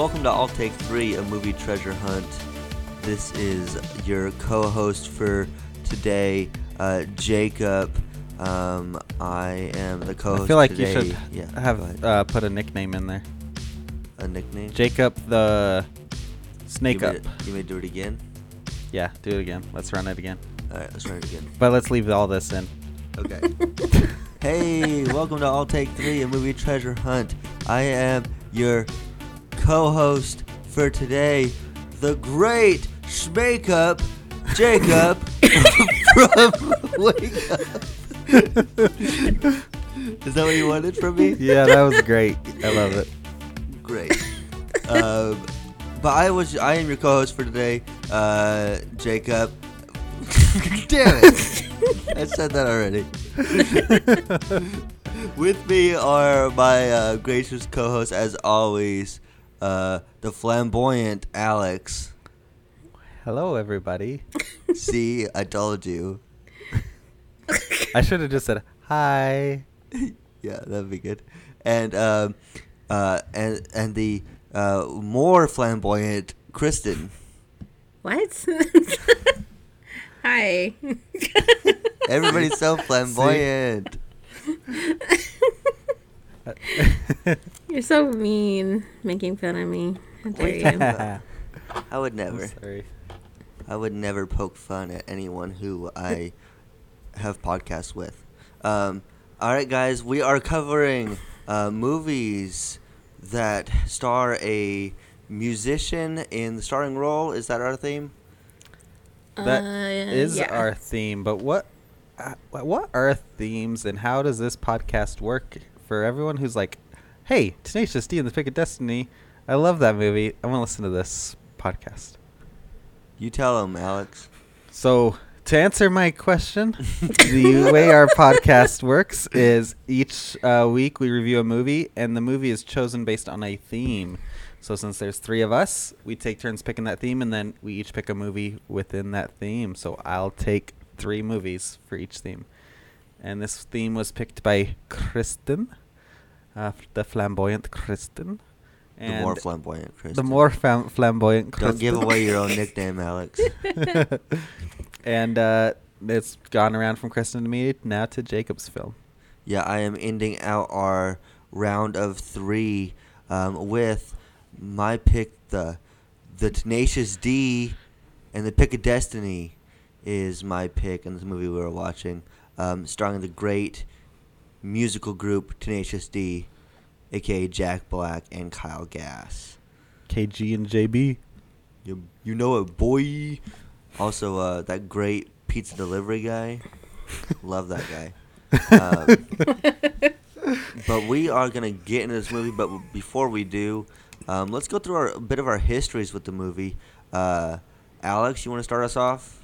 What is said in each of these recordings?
welcome to I'll Take Three, a movie treasure hunt. This is your co-host for today, uh, Jacob. Um, I am the co-host. I feel like today. you should yeah, have uh, put a nickname in there. a nickname. Jacob the Snake you Up. May, you may do it again. Yeah, do it again. Let's run it again. All right, let's run it again. But let's leave all this in. Okay. hey, welcome to I'll Take Three, a movie treasure hunt. I am your co-host for today, the great Shmake Jacob from Wake Up. Is that what you wanted from me? Yeah, that was great. I love it. Great. um, but I was I am your co-host for today, uh, Jacob. Damn it! I said that already. With me are my uh, gracious co-hosts, as always, uh, the flamboyant Alex. Hello, everybody. See, I told you. I should have just said hi. Yeah, that'd be good. And um, uh, and and the uh, more flamboyant Kristen. What? Hi. Everybody's so flamboyant. You're so mean, making fun of me. How dare you? I would I'm never. sorry. I would never poke fun at anyone who I have podcasts with. Um, all right, guys, we are covering uh, movies that star a musician in the starring role. Is that our theme? That Uh, is yeah. our theme, but what uh, what are themes and how does this podcast work for everyone who's like, "Hey, Tenacious D and the Pick of Destiny, I love that movie. I want to listen to this podcast." You tell them, Alex. So, to answer my question, the way our podcast works is each uh, week we review a movie, and the movie is chosen based on a theme. So, since there's three of us, we take turns picking that theme, and then we each pick a movie within that theme. So, I'll take three movies for each theme. And this theme was picked by Kristen, uh, the flamboyant Kristen. The more flamboyant, Kristen. the more fam- flamboyant Kristen. Don't give away your own nickname, Alex. and uh, it's gone around from Kristen to me now to Jacob's film. Yeah, I am ending out our round of three um, with my pick, the the Tenacious D, and the Pick of Destiny is my pick in this movie we were watching, um, starring the great musical group Tenacious D, aka Jack Black and Kyle Gass. KG and JB. You, you know it, boy. Also, uh, that great pizza delivery guy. Love that guy. Um, but we are gonna get into this movie. But before we do, um, let's go through our, a bit of our histories with the movie. Uh, Alex, you want to start us off?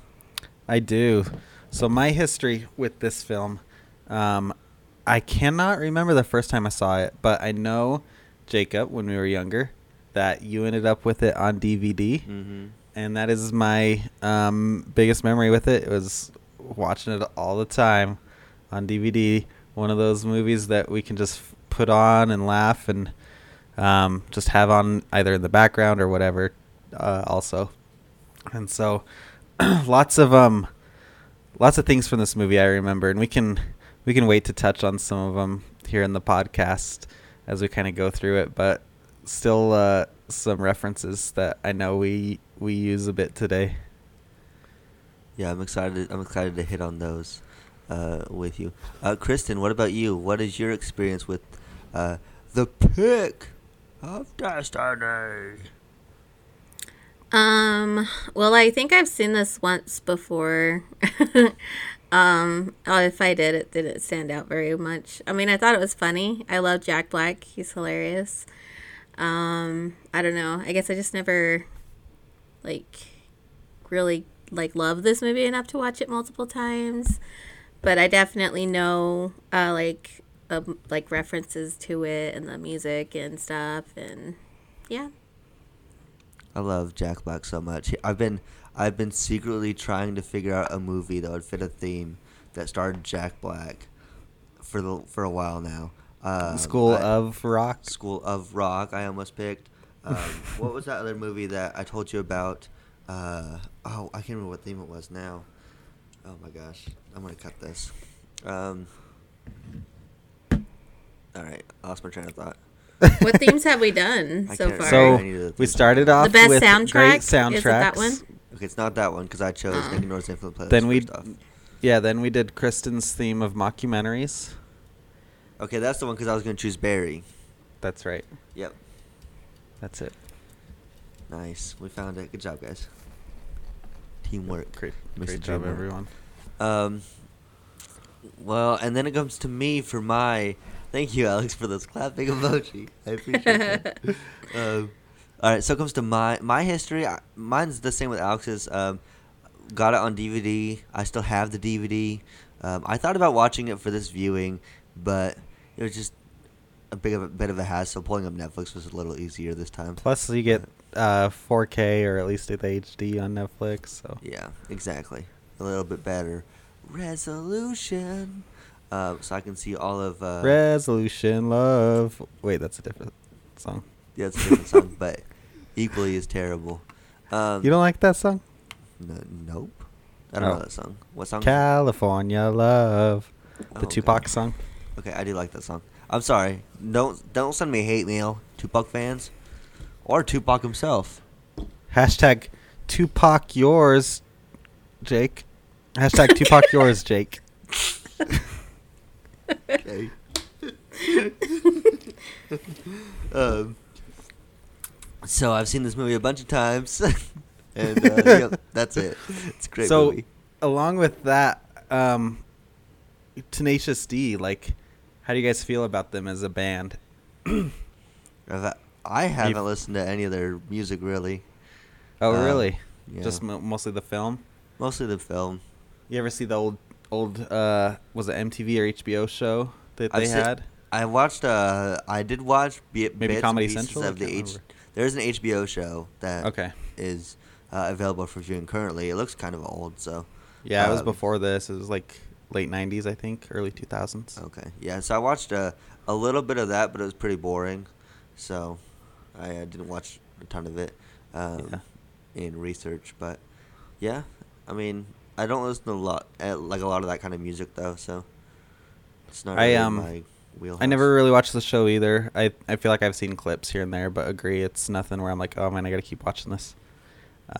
I do. So my history with this film, um, I cannot remember the first time I saw it, but I know Jacob when we were younger that you ended up with it on DVD, Mm-hmm. and that is my um, biggest memory with it. It was watching it all the time on DVD. One of those movies that we can just put on and laugh and um, just have on either in the background or whatever. Uh, also, and so lots of um, lots of things from this movie I remember, and we can we can wait to touch on some of them here in the podcast as we kind of go through it. But still, uh, some references that I know we we use a bit today. Yeah, I'm excited. I'm excited to hit on those uh, with you, uh, Kristen. What about you? What is your experience with uh, the pick of destiny? Um, well, I think I've seen this once before. um, oh, if I did, it didn't stand out very much. I mean, I thought it was funny. I love Jack Black. He's hilarious. Um, I don't know. I guess I just never like really like love this movie enough to watch it multiple times. But I definitely know uh like um, like references to it and the music and stuff and yeah. I love Jack Black so much. I've been I've been secretly trying to figure out a movie that would fit a theme that starred Jack Black for the for a while now. Um, School I- of Rock. School of Rock. I almost picked. Um, what was that other movie that I told you about? Uh, oh, I can't remember what theme it was now. Oh my gosh, I'm gonna cut this. Um, all right, I lost my train of thought. What themes have we done I so far? So I needed a we started off The best with soundtrack? great Is it that one? Okay, it's not that one because I chose. Nick and Nora's Infinite Playlist. Then we, first off. yeah, then we did Kristen's theme of mockumentaries. Okay, that's the one because I was gonna choose Barry. That's right. Yep. That's it. Nice. We found it. Good job, guys. Teamwork. Great, Makes great job, dream work. everyone. Um. Well, and then it comes to me for my. Thank you, Alex, for this clapping emoji. I appreciate that. um, all right, so it comes to my my history. I, mine's the same with Alex's. Um, got it on DVD. I still have the DVD. Um, I thought about watching it for this viewing, but it was just a big of a bit of a hassle. Pulling up Netflix was a little easier this time. Plus, you get uh, 4K or at least the HD on Netflix. So Yeah, exactly. A little bit better resolution. Uh, so I can see all of. Uh, Resolution Love. Wait, that's a different song. Yeah, it's a different song, but equally as terrible. Um, You don't like that song? n- nope. I don't Oh. know that song. What song? California Love. Oh, The okay. Tupac song. Okay, I do like that song. I'm sorry. Don't don't send me hate mail, Tupac fans, or Tupac himself. Hashtag Tupac yours, Jake. Hashtag Tupac yours, Jake. Okay. um. So I've seen this movie a bunch of times, and uh, that's it. It's great so, movie. along with that, um, Tenacious D, like, how do you guys feel about them as a band? I haven't listened to any of their music really. Oh, Um, really? Yeah. Just mo- mostly the film. mostly the film. You ever see the old, old, uh, was it MTV or HBO show that I've they seen- had? I watched. Uh, I did watch bi- Maybe bits Comedy Central? Of the H. There's an HBO show that Okay. is uh, available for viewing currently. It looks kind of old, so Yeah, it was Um, before this. It was like late '90s, I think, early 2000s. okay. Yeah, so I watched a a little bit of that, but it was pretty boring, so I uh, didn't watch a ton of it um, Yeah. in research. But yeah, I mean, I don't listen to a lot, uh, like a lot of that kind of music though, so it's not I, really um, my wheelhouse. I never really watched the show either. I I feel like I've seen clips here and there, but agree it's nothing where I'm like, oh man, I gotta keep watching this.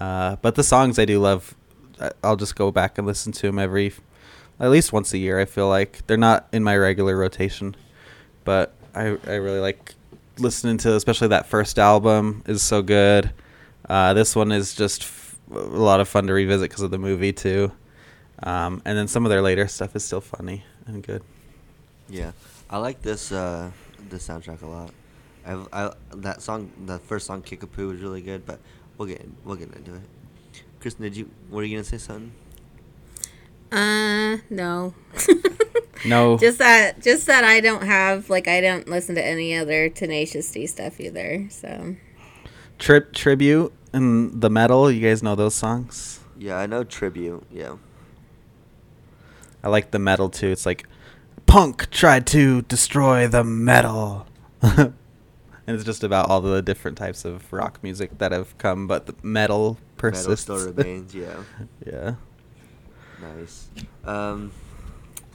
Uh, but the songs I do love, I'll just go back and listen to them every, at least once a year. I feel like they're not in my regular rotation, but I I really like listening to, especially that first album is so good. Uh, this one is just f- a lot of fun to revisit because of the movie too. Um, and then some of their later stuff is still funny and good. Yeah, I like this uh, this soundtrack a lot. I've, I that song, the first song, "Kickapoo" was really good, but we'll get we'll get into it. Kristen, did you were you gonna say something? Uh, no. No. Just that, just that I don't have like I don't listen to any other Tenacious D stuff either. So Trip tribute and the metal. You guys know those songs. Yeah, I know tribute. Yeah, I like the metal too. It's like punk tried to destroy the metal, and it's just about all the different types of rock music that have come, but the metal persists. metal still remains. Yeah, yeah. nice. Um,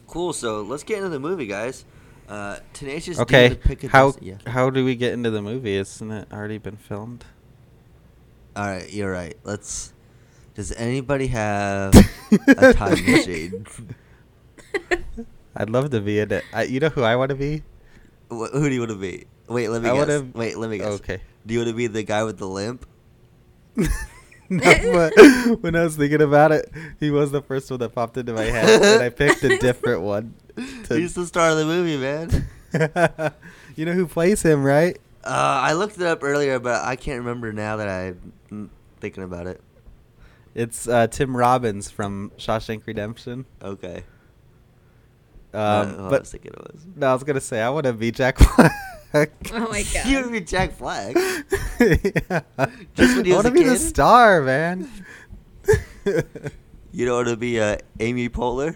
cool. So let's get into the movie, guys. Uh, Tenacious D Okay. and the Pick of How Yeah. how do we get into the movie? Isn't it already been filmed? All right, you're right. Let's. Does anybody have a time machine? I'd love to be in it. I, you know who I want to be? Wh- who do you want to be? Wait, let me I guess. wanna- Wait, let me guess. Okay. Do you want to be the guy with the limp? no, but when I was thinking about it, he was the first one that popped into my head, and I picked a different one. to- He's the star of the movie, man. you know who plays him, right? Uh, I looked it up earlier, but I can't remember now that I'm thinking about it. It's uh, Tim Robbins from Shawshank Redemption. Okay. Um, Uh, who I but was thinking it was. no, I was gonna say I want to be Jack Black. Oh my god. You would be Jack Black. yeah. Just when he I want to a be the star, man. You don't want to be uh, Amy Poehler?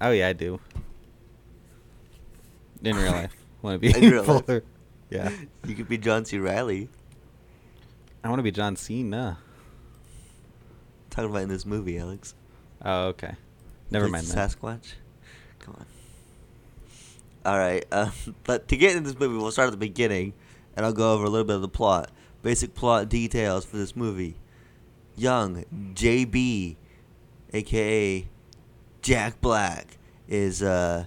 oh yeah, I do. In real life, want to be In real life. Yeah. You could be John C. Reilly. I want to be John Cena. Talking about in this movie, Alex. Oh, okay. Never mind that. Sasquatch. Come on. All right, uh, but to get into this movie, we'll start at the beginning, and I'll go over a little bit of the plot. Basic plot details for this movie. Young JB, aka Jack Black, is uh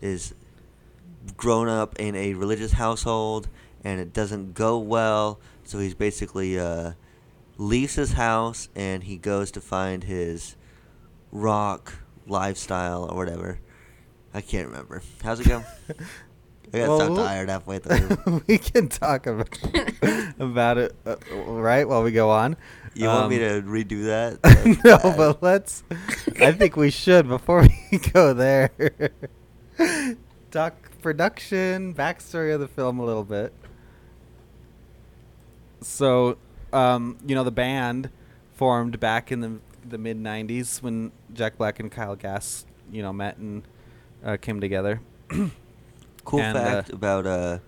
is grown up in a religious household, and it doesn't go well. So he's basically uh leaves his house and he goes to find his rock lifestyle or whatever. I can't remember. How's it go? I got Well, so tired halfway through. we can talk about about it, uh, right? While we go on. You want me Um, to redo that? no, but let's. I think we should before we go there. Talk production, backstory of the film a little bit. So, um, you know, the band formed back in the the mid '90s when Jack Black and Kyle Gass, you know, met and uh, came together. cool and, uh, fact about uh,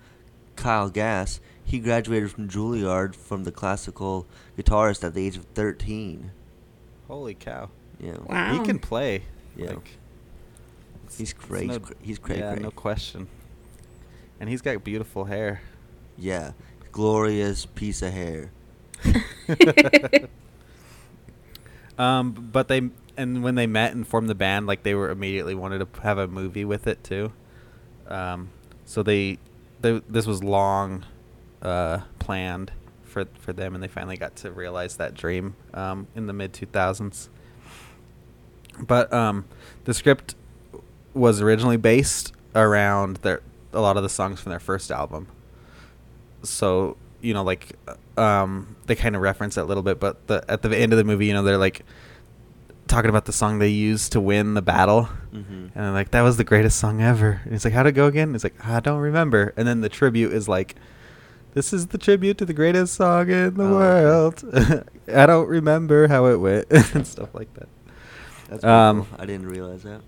Kyle Gass. He graduated from Juilliard from the classical guitarist at the age of 13. Holy cow! Yeah. Wow. He can play. Yeah. Like, He's it's crazy. no- he's cray Yeah, cray. no question. And he's got beautiful hair. Yeah. Glorious piece of hair. Um, but they and when they met and formed the band, like they were immediately wanted to have a movie with it too. Um, so they, they this was long, uh, planned for for them, and they finally got to realize that dream um, in the mid two thousands. But um, the script was originally based around their a lot of the songs from their first album. So you know, like um, they kind of reference that a little bit, but the at the end of the movie, you know, they're like talking about the song they used to win the battle, Mm-hmm. and they're like, "That was the greatest song ever." And he's like, "How'd it go again?" He's like, "I don't remember." And then the tribute is like, "This is the tribute to the greatest song in the Oh, world." I don't remember how it went and stuff like that. That's Um, cool. I didn't realize that.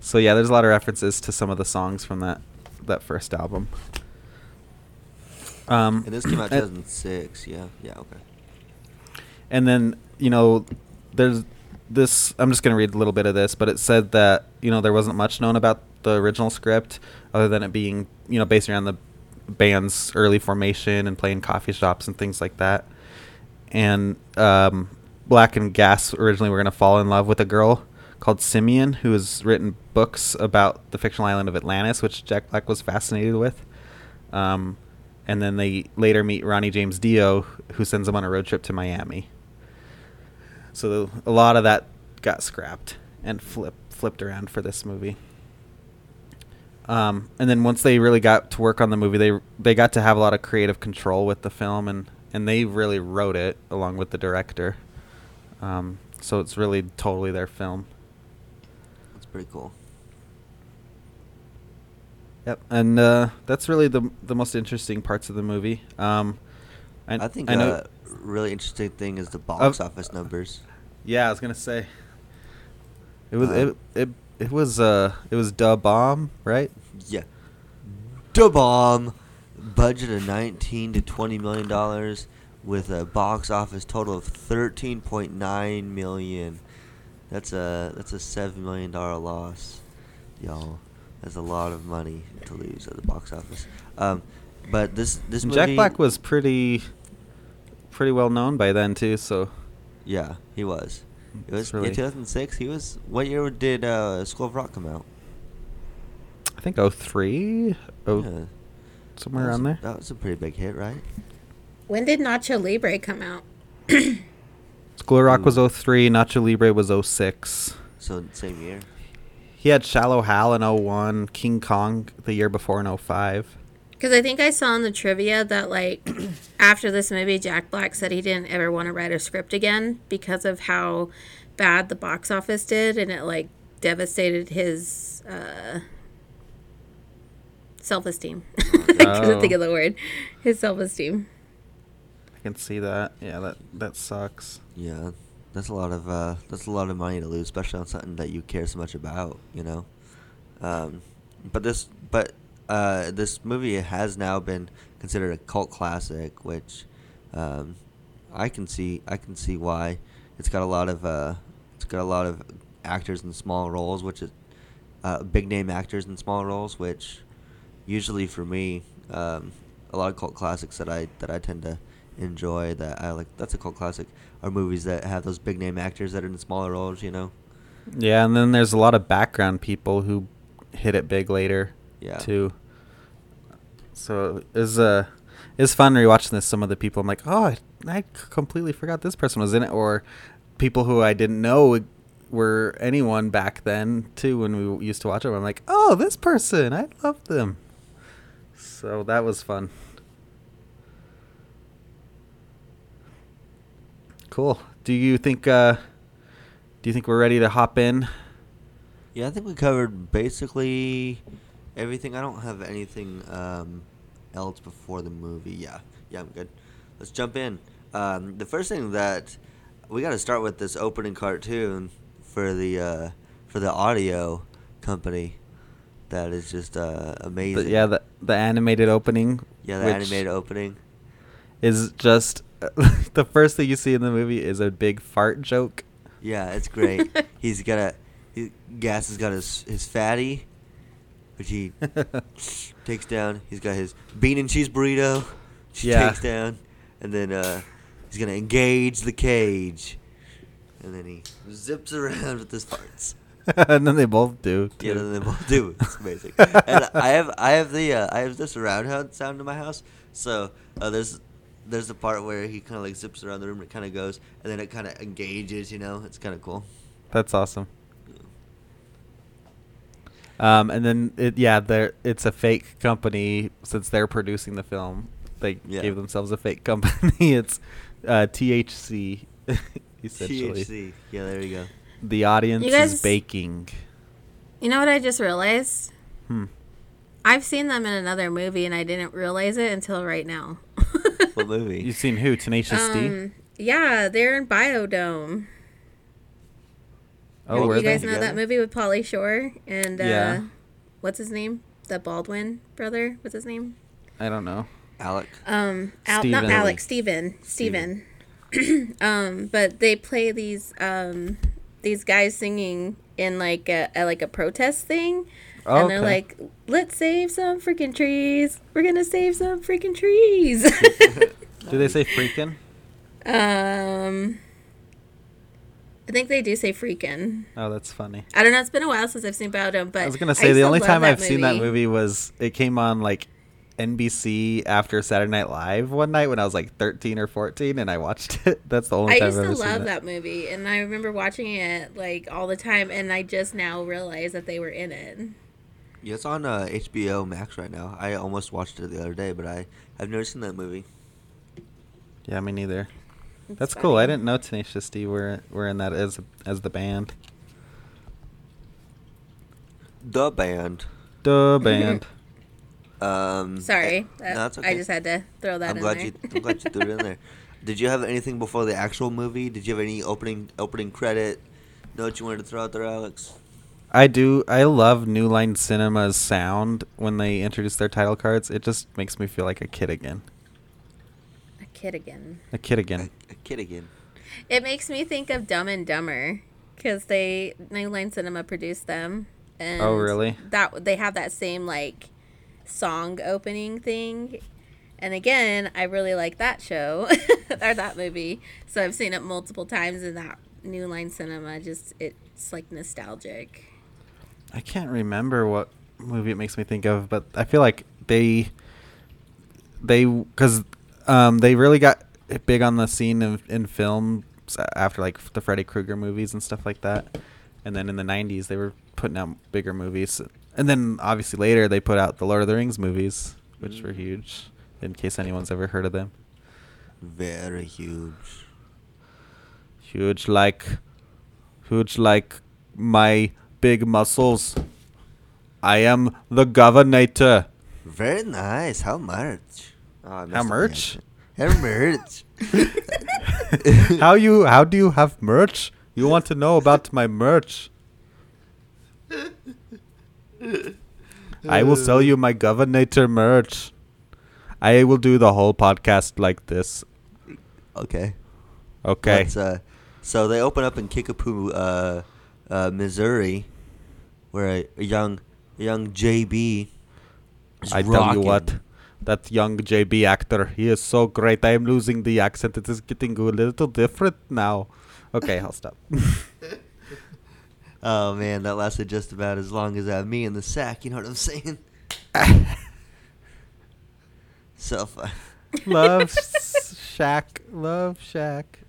So yeah, there's a lot of references to some of the songs from that that first album. Um, And this came out and- 2006. Yeah. Yeah. Okay. And then, you know, there's this. I'm just going to read a little bit of this, but it said that, you know, there wasn't much known about the original script other than it being, you know, based around the band's early formation and playing coffee shops and things like that. And um, Black and Gass originally were going to fall in love with a girl called Simeon who has written books about the fictional island of Atlantis, which Jack Black was fascinated with. Um, and then they later meet Ronnie James Dio, who sends them on a road trip to Miami. So a lot of that got scrapped and flip, flipped around for this movie. Um, and then once they really got to work on the movie, they they got to have a lot of creative control with the film, and, and they really wrote it along with the director. Um, so it's really totally their film. That's pretty cool. Yep, and uh, that's really the the most interesting parts of the movie. Um, I, think I know. uh, really interesting thing is the box Uh, office numbers. Yeah, I was gonna say. It was Uh, it, it it was uh it was da bomb right? Yeah. Da bomb. Budget of 19 to 20 million dollars with a box office total of 13.9 million. That's a that's a 7 million dollar loss. Y'all. That's a lot of money to lose at the box office. Um but this this movie Jack Black was pretty pretty well known by then too. So Yeah, he was. It was really- in 2006. He was what year did uh, School of Rock come out? I think 03, oh Yeah. somewhere was- around there. That was a pretty big hit, right? When did Nacho Libre come out? School of Rock was Ooh. 03, Nacho Libre was 06. So same year. He had Shallow Hal in 01, King Kong the year before in 05. Because I think I saw in the trivia that like after this movie, Jack Black said he didn't ever want to write a script again because of how bad the box office did, and it like devastated his uh, self esteem. I couldn't think Oh. of the word. His self esteem. I can see that. Yeah, that that sucks. Yeah, that's a lot of uh, that's a lot of money to lose, especially on something that you care so much about. You know, um, but this, but uh, this movie has now been considered a cult classic, which um, I can see. I can see why. It's got a lot of uh, it's got a lot of actors in small roles, which is uh, big name actors in small roles, which usually for me, um, a lot of cult classics that I that I tend to enjoy that I like. That's a cult classic. Are movies that have those big name actors that are in smaller roles. You know. Yeah, and then there's a lot of background people who hit it big later. Yeah. Too. So it's uh, it's fun rewatching this. Some of the people I'm like, oh, I, I completely forgot this person was in it, or people who I didn't know were anyone back then too when we used to watch it. I'm like, oh, this person, I love them. So that was fun. Cool. Do you think? uh Do you think we're ready to hop in? Yeah, I think we covered basically everything. I don't have anything um, else before the movie. Yeah, yeah, I'm good. Let's jump in. Um, the first thing that we got to start with this opening cartoon for the uh, for the audio company. That is just uh, amazing. The, yeah, the the animated opening. yeah, the animated opening. is just the first thing you see in the movie is a big fart joke. Yeah, it's great. He's got a he, Gass has got his his fatty, which he takes down. He's got his bean and cheese burrito, which he Yeah. takes down, and then uh, he's gonna engage the cage, and then he zips around with his farts. and then they both do. Yeah, then they both do. It's amazing. and I have I have the uh, I have this surround sound sound in my house. So uh, there's there's the part where he kind of like zips around the room. and It kind of goes, and then it kind of engages. You know, it's kind of cool. That's awesome. Um, and then it, yeah, they're it's a fake company since they're producing the film. They Yeah. gave themselves a fake company. it's uh, THC, essentially. THC. Yeah, there you go. The audience You guys- is baking. You know what I just realized? Hmm. I've seen them in another movie and I didn't realize it until right now. What movie? You've seen who? Tenacious D. um, yeah, they're in Biodome. Oh, you were you they? guys know that movie with Pauly Shore and uh, Yeah. what's his name? The Baldwin brother. What's his name? I don't know. Alec. Um, Al- not Stephen. Alex, Stephen, Stephen. um, but they play these um these guys singing in like a, a like a protest thing, Oh, and they're like, "Let's save some freaking trees. We're gonna save some freaking trees." Do they say freaking? um, I think they do say freaking. Oh, that's funny. I don't know. It's been a while since I've seen Biodome, but I was gonna say the only time I've seen that movie was it came on like NBC after Saturday Night Live one night when I was like 13 or 14, and I watched it. That's the only I time used I've to ever seen love that movie, and I remember watching it like all the time, and I just now realized that they were in it. Yeah, it's on uh, HBO Max right now. I almost watched it the other day, but I I've never seen that movie. Yeah, me neither. It's That's cool. I didn't know Tenacious D were were in that as as the band. The band. The band. Um, Sorry, that- no, that's I just had to throw that I'm in glad there. you. I'm glad you threw it in there. Did you have anything before the actual movie? Did you have any opening opening credit note you wanted to throw out there, Alex? I do. I love New Line Cinema's sound when they introduce their title cards. It just makes me feel like a kid again. A kid again. A kid A, again. a kid again. It makes me think of Dumb and Dumber because they New Line Cinema produced them. And Oh, really? That they have that same like song opening thing. And again, I really like that show or that movie. So I've seen it multiple times in that New Line Cinema. Just it's like nostalgic. I can't remember what movie it makes me think of, but I feel like they they because um, they really got big on the scene in, in films after like the Freddy Krueger movies and stuff like that, and then in the '90s they were putting out bigger movies, and then obviously later they put out the Lord of the Rings movies, which were huge. In case anyone's ever heard of them, Very huge. huge like, huge like my big muscles. I am the governor. Very nice. How much? Oh, messed much? How much? how you how do you have merch? You want to know about my merch? I will sell you my governor merch. I will do the whole podcast like this. Okay. Okay. Uh, so they open up in Kickapoo, uh, uh, Missouri, where a, a young, a young JB. is I tell you rocking. what, that young JB actor, he is so great. I am losing the accent. It is getting a little different now. Okay, I'll stop. Oh man, that lasted just about as long as uh, me in the sack. You know what I'm saying? so fun. Love Shack. Love Shack.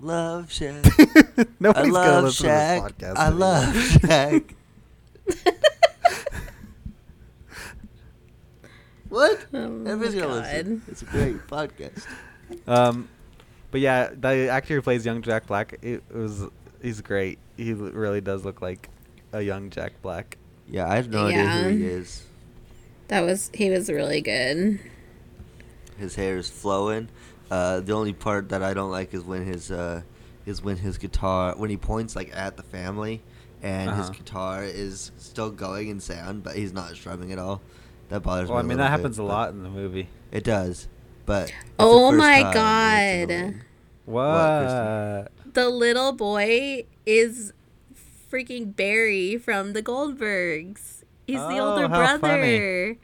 Love Shack. I Nobody's gonna love listen Shack. to this podcast I anymore. love Shack. what? Oh Everybody's gonna listen. It's a great podcast. Um, but yeah, the actor who plays young Jack Black, it, was he's great. He really does look like a young Jack Black. Yeah, I have no idea who he is. That was he was really good. His hair is flowing. Uh, the only part that I don't like is when his uh, is when his guitar when he points like at the family and his Uh-huh. guitar is still going in sound, but he's not strumming at all. That bothers me. Well, I me. a mean little that bit, happens a lot in the movie. It does, but Oh my time, and it's God. annoying. What? The little boy is freaking Barry from the Goldbergs. He's the Oh, older how brother.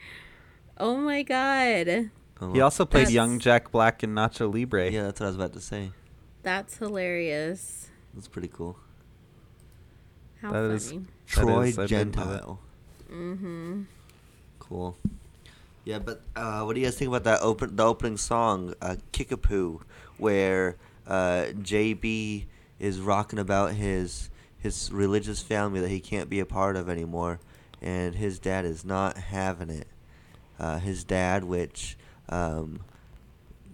Oh my god. Oh, He also played That's- young Jack Black in Nacho Libre. yeah, that's what I was about to say. That's hilarious. That's pretty cool. How That is- funny. Troy is- I didn't know that. Gentile. Mm-hmm. Cool. Yeah, but uh, what do you guys think about that open the opening song, uh, "Kickapoo," where uh, JB is rocking about his his religious family that he can't be a part of anymore, and his dad is not having it. Uh, his dad, which um,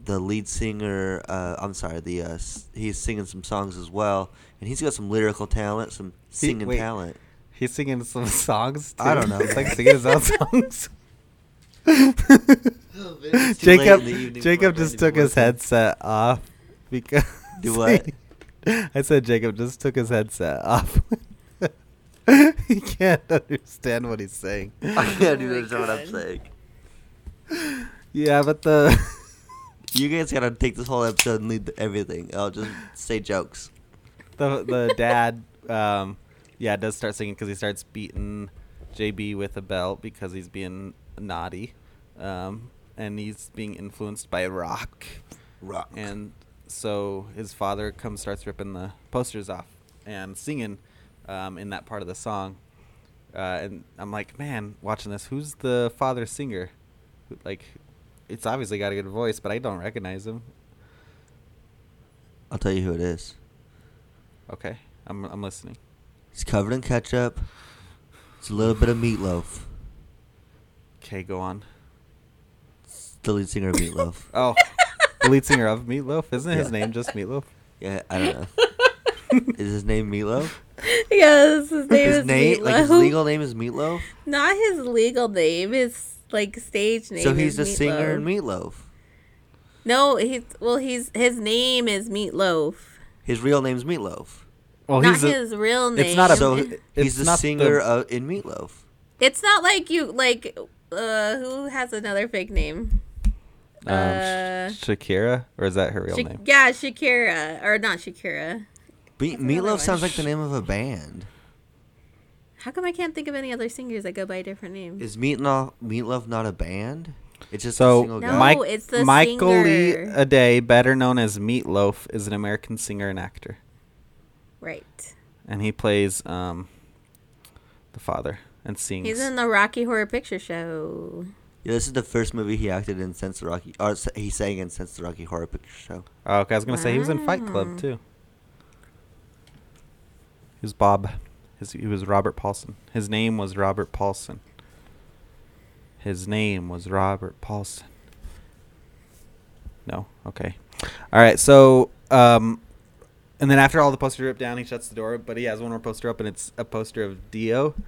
the lead singer, uh, I'm sorry, the uh, he's singing some songs as well, and he's got some lyrical talent, some singing wait. talent. He's singing some songs. Too. I don't know. It's like singing his own songs. It's too Jacob, in the evening Jacob just took his headset off because. Do what? I said Jacob just took his headset off. he can't understand what he's saying. I can't Oh even understand what I'm saying. Yeah, but the You guys gotta take this whole episode and leave everything. I'll just say jokes. the the dad, um, yeah, does start singing because he starts beating JB with a belt because he's being naughty, um, and he's being influenced by rock. Rock. and so his father comes starts ripping the posters off and singing um, in that part of the song uh, and i'm like man watching this who's the father singer like it's obviously got a good voice but i don't recognize him I'll tell you who it is. okay i'm, I'm listening It's covered in ketchup. It's a little bit of meatloaf. okay go on It's the lead singer of Meatloaf. oh the lead singer of meatloaf isn't his Yeah. name just meatloaf Yeah, I don't know. is his name Meatloaf? Yes, his name his is name, like his Meatloaf. legal name is Meatloaf. Not his legal name. His like stage name. so he's is the singer in Meatloaf. Meatloaf. No, he's well. He's his name is Meatloaf. His real name's Meatloaf. well not he's a, his real name. it's not a- So it- he's it's the not singer the- of, in Meatloaf. It's not like you like. Uh, who has another fake name? um, uh, Sh- shakira or is that her real Sha- name yeah, Shakira or not Shakira. Be- Meatloaf sounds like the name of a band. How come I can't think of any other singers that go by a different names? Is Meatloaf Meatloaf not a band? It's just a So single No, guy. Mike, it's the Michael Lee singer. Aday, better known as Meatloaf, is an American singer and actor, right. and he plays um, the father and sings. He's in the Rocky Horror Picture Show. Yeah, this is the first movie he acted in since the Rocky, or he sang in since the Rocky Horror Picture Show. oh, okay, I was gonna say he was in Fight Club too. He was Bob. His, he was Robert Paulson. His name was Robert Paulson. His name was Robert Paulson. No, okay, all right. So, um, and then after all the posters ripped down, he shuts the door. But he has one more poster up, and it's a poster of Dio.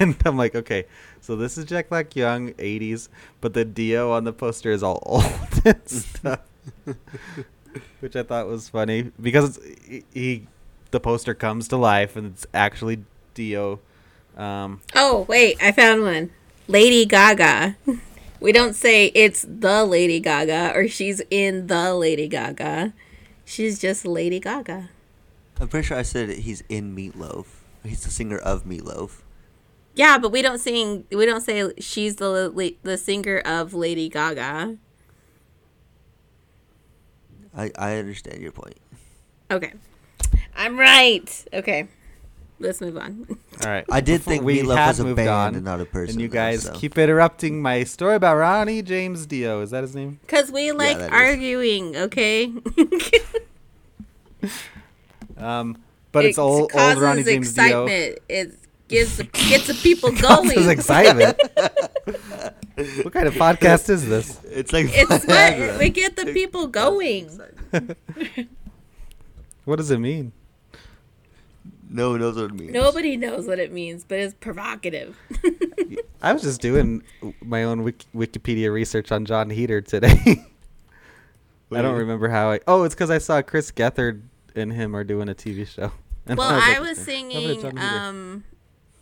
And I'm like, okay, so this is Jack Black Young, 80s, but the Dio on the poster is all old and stuff, which I thought was funny because he, he, the poster comes to life and it's actually Dio Um, Oh, wait, I found one. Lady Gaga. We don't say it's the Lady Gaga or she's in the Lady Gaga. She's just Lady Gaga. I'm pretty sure I said he's in Meatloaf. He's the singer of Meatloaf. Yeah, but we don't sing. We don't say she's the the singer of Lady Gaga. I, I understand your point. Okay, I'm right. Okay, let's move on. all right. I did Before- think we Meatloaf was a moved band on, and not a person. And you though, guys so. keep interrupting my story about Ronnie James Dio. Is that his name? Cause we like that is. arguing. Okay. Um, but it's It old, old causes Ronnie James Dio. excitement. It gives gets the people Causes going. excitement. what kind of podcast is this? It's like It's what we get the people going. What does it mean? No one knows what it means. Nobody knows what it means, but it's provocative. I was just doing my own Wik- Wikipedia research on Jon Heder today. I don't remember how I. Oh, it's because I saw Chris Gethard and him are doing a TV show. And well, I like, was "How about singing um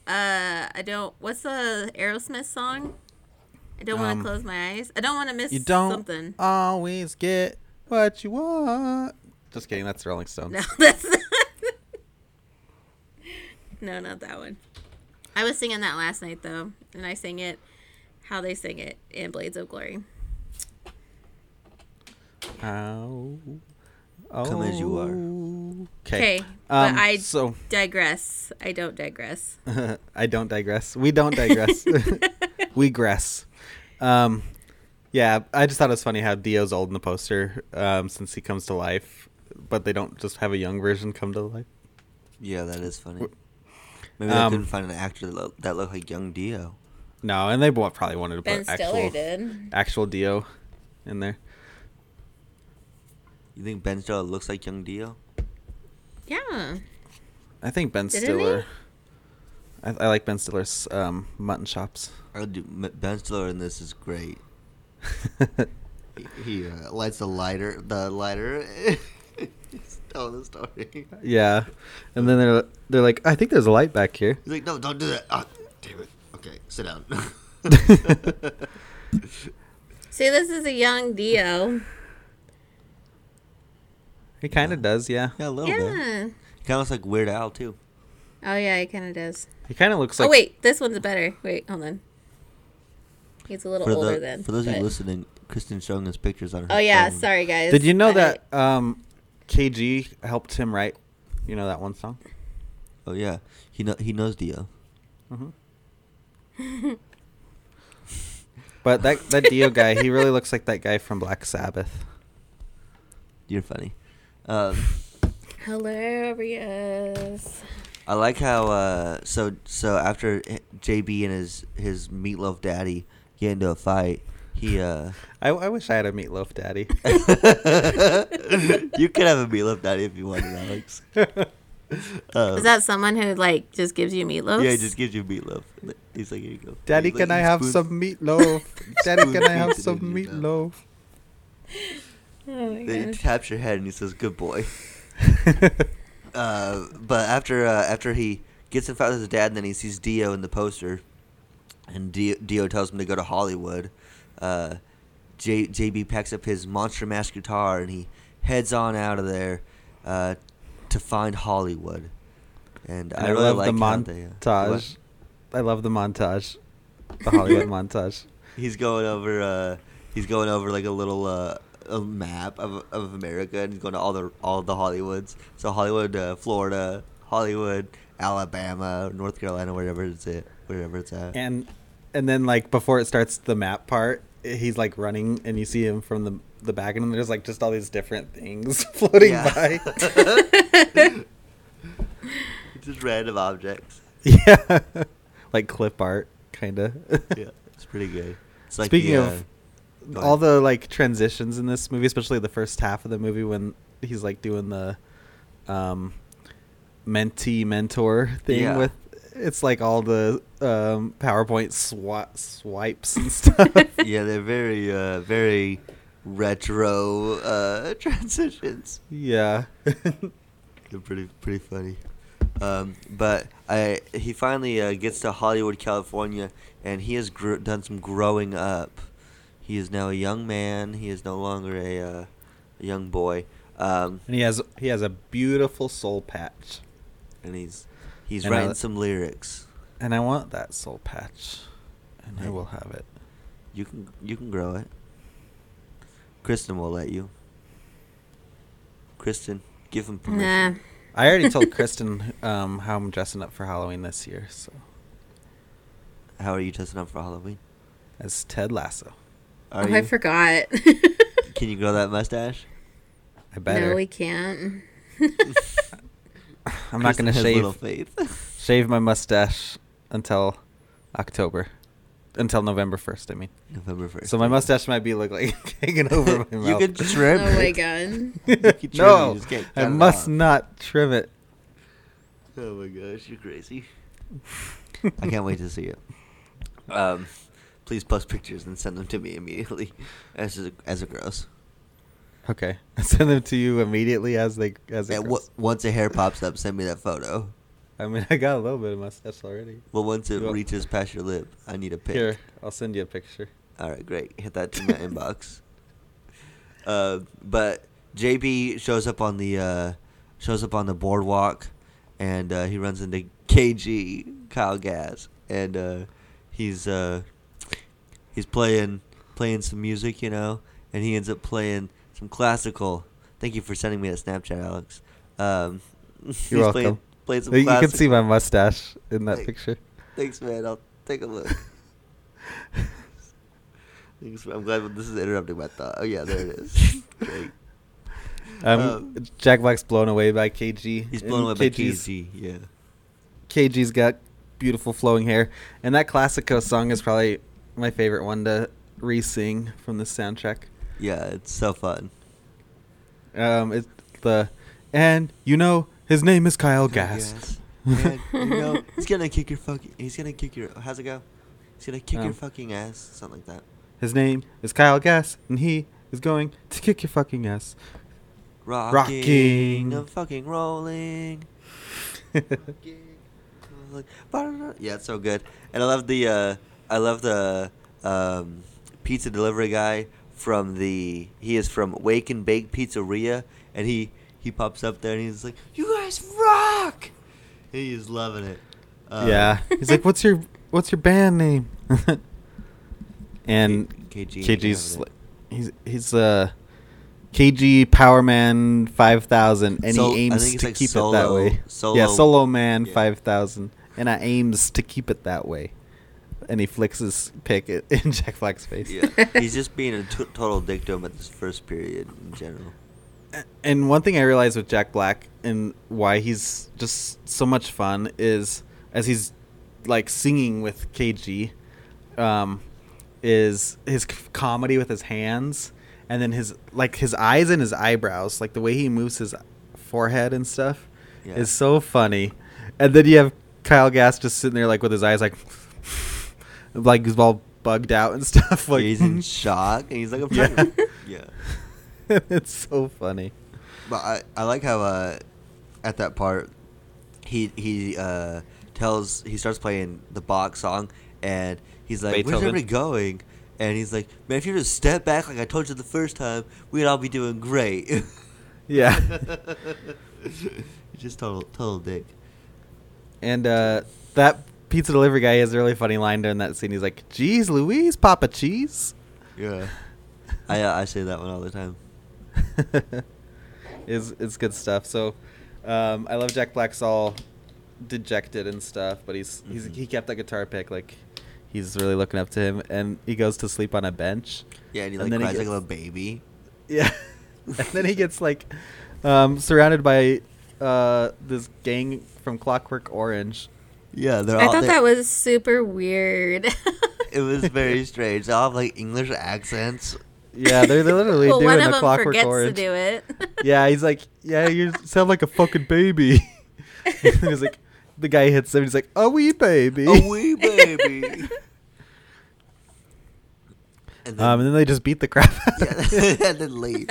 uh I don't what's the Aerosmith song? I don't want Um, to close my eyes. I don't want to miss You don't something. always get what you want. Just kidding. That's Rolling Stones. No, that's No, not that one. I was singing that last night though, and I sang it how they sing it in Blades of Glory. How? Come as you are. Okay. Okay, but Um, I so digress. I don't digress. I don't digress. We don't digress. we gress. Um, yeah, I just thought it was funny how Dio's old in the poster um, since he comes to life, but they don't just have a young version come to life. Yeah, that is funny. Maybe Um, they couldn't find an actor that, lo- that looked like young Dio. No, and they bo- probably wanted to Ben put Stiller actual did. actual Dio in there. You think Ben Stiller looks like young Dio? Yeah. I think Ben Didn't Stiller. I, I like Ben Stiller's um, mutton chops. Or do, Ben Stiller in this is great. He, he uh, lights the lighter. The lighter. He's telling the story. yeah, and then they're they're like, I think there's a light back here. He's like, no, don't do that. Ah, damn it. Okay, sit down. See, this is a young Dio. He kind of does, yeah. yeah, a little bit. He kind of looks like Weird Al too. Oh yeah, he kind of does. He kind of looks like. oh wait, this one's better. Wait, hold on. He's a little For, older the, then. for those of but- you listening, Kristen's showing us pictures on her Oh yeah, phone. sorry guys. Did you know I- that um, KG helped him write? You know that one song. Oh yeah, he know, he knows Dio. But that that Dio guy, he really looks like that guy from Black Sabbath. You're funny. Um, Hilarious. I like how uh, so so after JB and his his meatloaf daddy get into a fight, he uh I, I wish I had a meatloaf daddy. you could have a meatloaf daddy if you wanted, Alex. Uh, Is that someone who like just gives you meatloaf? yeah, he just gives you meatloaf. He's like, here you go. Daddy, He's like, can I have spoons- some meatloaf? Daddy, can I have some in your mouth. meatloaf? Oh my Then he taps your head and he says, "Good boy." Uh, but after uh, after he gets in fight with his dad, and then he sees Dio in the poster, and Dio, Dio tells him to go to Hollywood. Uh, J, JB packs up his Monster Mash guitar and he heads on out of there uh, to find Hollywood. And And I, really love like the how they, uh, montage. I love the montage. The Hollywood montage. He's going over. Uh, he's going over like a little uh, a map of, of America, and he's going to all the all the Hollywoods. So Hollywood, uh, Florida, Hollywood, Alabama, North Carolina, wherever it's at, wherever it's at. And and then like before it starts the map part, he's like running and you see him from the the back and there's like just all these different things floating Yeah. by. Just random objects. yeah. like clip art kind of. Yeah, it's pretty good. It's like Speaking the, of uh, all the like transitions in this movie, especially the first half of the movie when he's like doing the um mentee mentor thing Yeah. with it's like all the um PowerPoint swa- swipes and stuff. yeah, they're very uh, very retro uh, transitions. yeah. They're pretty pretty funny. Um, but I he finally uh, gets to Hollywood, California, and he has gr- done some growing up. He is now a young man. He is no longer a, uh, a young boy. Um, And he has he has a beautiful soul patch. and he's he's And I- writing some lyrics. And I want that soul patch. And I Yeah. will have it. You can you can grow it. Kristen will let you. Kristen, give him permission. Nah. I already told Kristen um, how I'm dressing up for Halloween this year, so How are you dressing up for Halloween? as Ted Lasso. Are oh, you? I forgot. Can you grow that mustache? I better. no, we can't. I'm not gonna shave faith. shave my mustache until October, until November first. I mean, November first. so my mustache might be look like hanging over my mouth. you could trim oh it. my god. You could trim it, no, you just can't I must off. not trim it. Oh my gosh, you're crazy. I can't wait to see it. Um, please post pictures and send them to me immediately, as it, as it grows. Okay, send them to you immediately as they as it And w- once a hair pops up, send me that photo. I mean, I got a little bit of mustache already. Well, once it reaches past your lip, I need a pic. Here, I'll send you a picture. All right, great. Hit that to my inbox. Uh, but JB shows up on the uh, shows up on the boardwalk, and uh, he runs into KG Kyle Gass, and uh, he's uh, he's playing playing some music, you know, and he ends up playing some classical. Thank you for sending me a Snapchat, Alex. Um, You're welcome. playing some You can see my mustache in that picture. Thanks, man. I'll take a look. Thanks, I'm glad this is interrupting my thought. Oh yeah, there it is. Great. Um, Um, Jack Black's blown away by KG. He's blown away by KG. Yeah. KG's got beautiful flowing hair, and that Classico song is probably my favorite one to re-sing from the soundtrack. Yeah, it's so fun. Um, it's the and you know his name is Kyle Gass. And, you know, he's gonna kick your fucking. He's gonna kick your. How's it go? He's gonna kick your Um, fucking ass. Something like that. His name is Kyle Gass, and he is going to kick your fucking ass. Rocking. Rocking. I'm fucking rolling. Rocking, rolling. Yeah, it's so good. And I love the. Uh, I love the um, pizza delivery guy from the. He is from Wake and Bake Pizzeria, and he he pops up there and he's like, "You guys rock!" He is loving it. Um, yeah, he's like, "What's your what's your band name?" and K- KG KG's like, he's he's uh KG Powerman five thousand, and he aims to like keep it that way. Solo- yeah, Solo Man yeah. five thousand, and I aims to keep it that way. And he flicks his pick in Jack Black's face. Yeah, he's just being a t- total dick to him at this first period in general. And one thing I realized with Jack Black and why he's just so much fun is as he's like singing with KG, um, is his c- comedy with his hands and then his like his eyes and his eyebrows, like the way he moves his forehead and stuff, Yeah. is so funny. And then you have Kyle Gass just sitting there like with his eyes like, like he's all bugged out and stuff. Like he's in shock and he's like, "I'm Yeah. yeah. it's so funny. But I, I like how uh, at that part he he uh, tells he starts playing the box song and he's like, "Where's Beethoven. everybody going?" And he's like, "Man, if you just step back like I told you the first time, we'd all be doing great." Yeah. He's just total total dick. And uh, that pizza delivery guy has a really funny line during that scene. He's like, "Geez, Louise, Papa Cheese." Yeah. I uh, I say that one all the time. is it's good stuff. So, um, I love Jack Black's all dejected and stuff, but he's he's Mhm. he kept that guitar pick like he's really looking up to him, and he goes to sleep on a bench. Yeah, and he And like then he cries like a little baby. Yeah, and then he gets like um, surrounded by uh, this gang from Clockwork Orange. Yeah, they're all. I all. thought they- that was super weird. It was very strange. They all have like English accents. Yeah, they're, they're literally well, doing one the of them Clockwork forgets Orange. to do it. Yeah, he's like, yeah, you sound like a fucking baby. and he's like, the guy hits him. He's like, a wee baby. A wee baby. and um, and then they just beat the crap out of him. yeah, and then leave.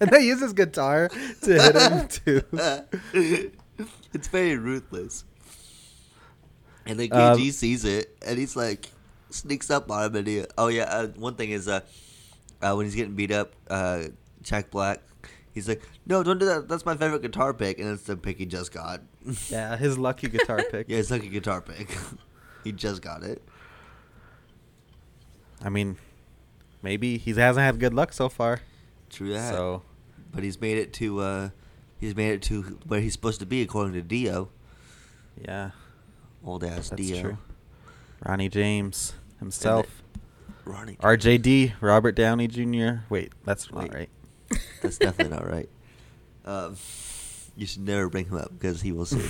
and they use his guitar to hit him too. it's very ruthless. And then Um, KG sees it, and he's like, sneaks up on him, and he, oh yeah, uh, one thing is, uh, uh, when he's getting beat up, uh, Jack Black, he's like, no, don't do that. That's my favorite guitar pick, and it's the pick he just got. Yeah, his lucky guitar pick. yeah, it's lucky guitar pick. he just got it. I mean, maybe he hasn't had good luck so far. True that. So but he's made it to, uh, he's made it to where he's supposed to be according to Dio, yeah, old ass that's Dio. true. Ronnie James himself. Ronnie. RJD, Robert Downey Jr. Wait, that's not right. That's definitely not right. Um, you should never bring him up because he will sue.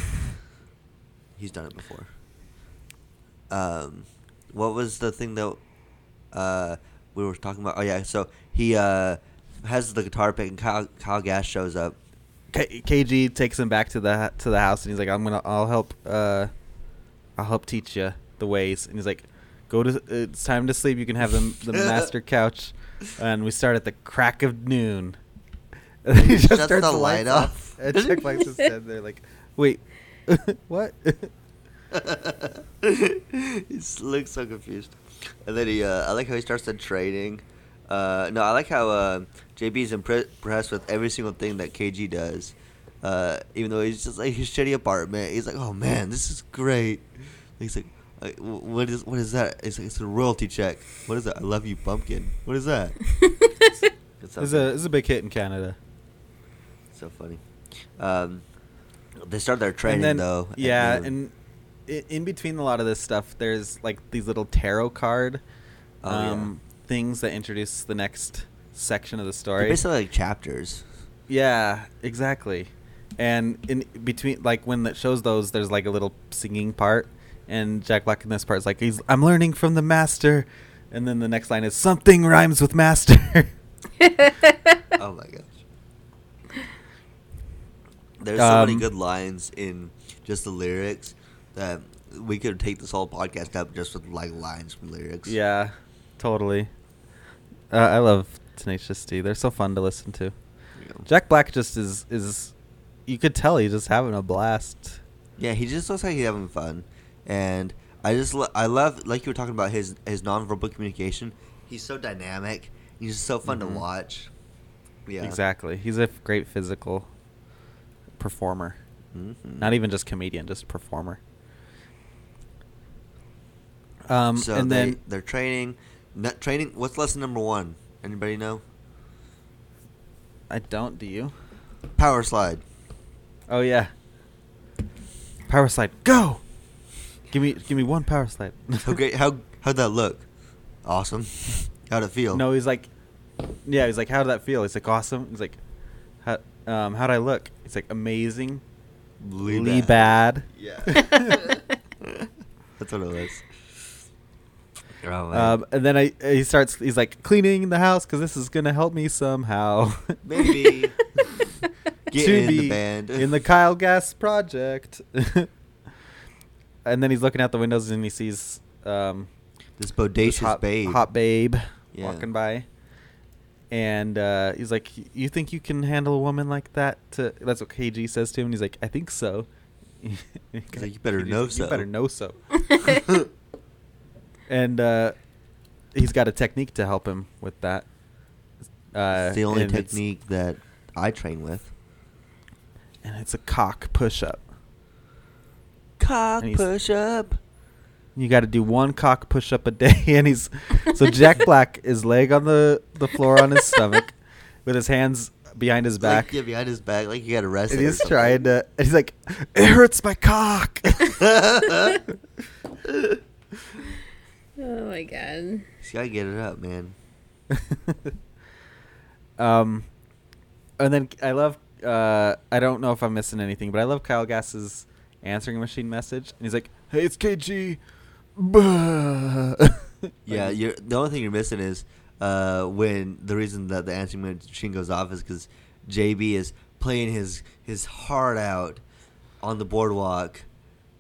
He's done it before. Um, what was the thing that uh, we were talking about? Oh yeah, so he uh, has the guitar pick, and Kyle, Kyle Gass shows up. K- KG takes him back to the to the house, and he's like, "I'm gonna, I'll help, uh, I'll help teach you the ways." And he's like, "Go to, it's time to sleep. You can have the the master couch." And we start at the crack of noon. And he just Shuts turns the the, light off. off. And Jack Black's just standing there like, "Wait, what?" he looks so confused. And then he, uh, I like how he starts the training. Uh, no, I like how uh, is impre- impressed with every single thing that KG does. Uh, even though he's just like his shitty apartment, he's like, "Oh man, this is great." He's like, like, "What is what is that?" It's like, "It's a royalty check." What is that? I love you, pumpkin. What is that? It's so It's a, it's a big hit in Canada. so funny. Um, they start their training and then, though. Yeah, noon. and in between a lot of this stuff, there's like these little tarot card Oh, yeah. um, things that introduce the next section of the They're story. basically like chapters. Yeah, exactly. And in between, like when it shows those, there's like a little singing part, and Jack Black in this part is like, "He's I'm learning from the master," and then the next line is something rhymes with master. oh my gosh. There's so many Um, good lines in just the lyrics that we could take this whole podcast up just with like lines from lyrics. yeah, totally. Uh, I love Tenacious D. They're so fun to listen to. You know. Jack Black just is is you could tell he's just having a blast. Yeah, he just looks like he's having fun, and I just lo- I love like you were talking about his his nonverbal communication. He's so dynamic. He's just so fun Mhm. to watch. Yeah, Exactly. He's a great physical performer. Mhm. Not even just comedian, just performer. Um so and they then they're training. Not training. What's lesson number one? Anybody know? I don't, do you? Power slide. Oh yeah. Power slide. Go. Give me give me one power slide. How? How how'd that look? Awesome. How'd it feel? No, he's like Yeah, he's like how did that feel? He's like awesome. He's like how um how'd I look? He's like amazing. Lee Lee bad. Yeah. That's what it was. Oh. Um, and then I he starts. He's like cleaning the house because this is gonna help me somehow. Maybe. Get To in the be band. in the Kyle Gass project. and then he's looking out the windows and he sees um, this this bodacious hot, babe. hot babe Yeah. walking by. And uh, he's like, "You think you can handle a woman like that?" To that's what KG says to him. And he's like, "I think so." he's like, "You better know so." You better know so. and uh, he's got a technique to help him with that. Uh, it's the only technique that I train with. And it's a cock push up. Cock push up. You got to do one cock push up a day, and he's so Jack Black is laying on the the floor on his stomach, with his hands behind his back, Like, yeah, behind his back, like you got arrested. and he's trying to. And he's like, "It hurts my cock." Oh my god. He's gotta get it up, man. um, and then I love. Uh, I don't know if I'm missing anything, but I love Kyle Gass's answering machine message, and he's like, "Hey, it's KG." Yeah, you're the only thing you're missing is uh, when the reason that the answering machine goes off is because JB is playing his his heart out on the boardwalk,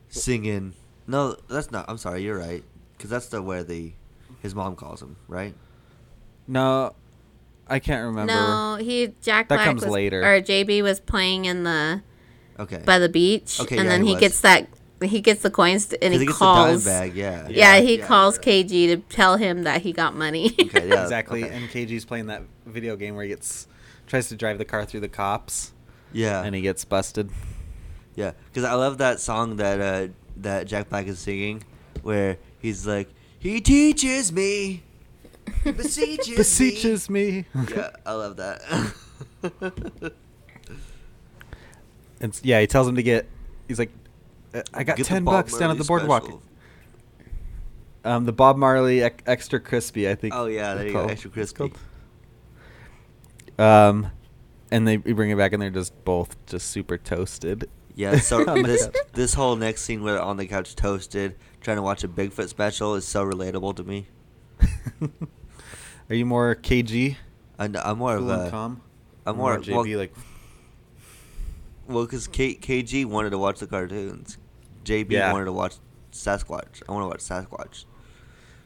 singing. No, that's not. I'm sorry, you're right. Because that's the where the his mom calls him, right? No, I can't remember. No, he Jack That Black comes was, later. or JB was playing in the Okay. by the beach, Okay, and yeah, then he he, gets that he gets the coins to- and 'Cause he, gets calls. the dime bag. Yeah. Yeah, he yeah. calls KG to tell him that he got money. Okay, yeah. exactly. okay. And KG's playing that video game where he gets tries to drive the car through the cops Yeah. and he gets busted. Yeah, because I love that song that uh, that Jack Black is singing, where he's like, "He teaches me, he beseeches, Beseeches me. me." Yeah, I love that. And yeah, he tells him to get. He's like, "Uh, I got Get ten Bob bucks down at the boardwalk. special. Um, the Bob Marley ec- extra crispy, I think. Oh, yeah, there it's you go, extra crispy. Um, and they bring it back, and they're just both just super toasted. Yeah, so this this whole next scene where they're on the couch toasted, trying to watch a Bigfoot special is so relatable to me. Are you more KG? I know, I'm more of Cool and a calm? I'm Or more JB well, like well, because K, KG wanted to watch the cartoons, JB Yeah. wanted to watch Sasquatch. I want to watch Sasquatch.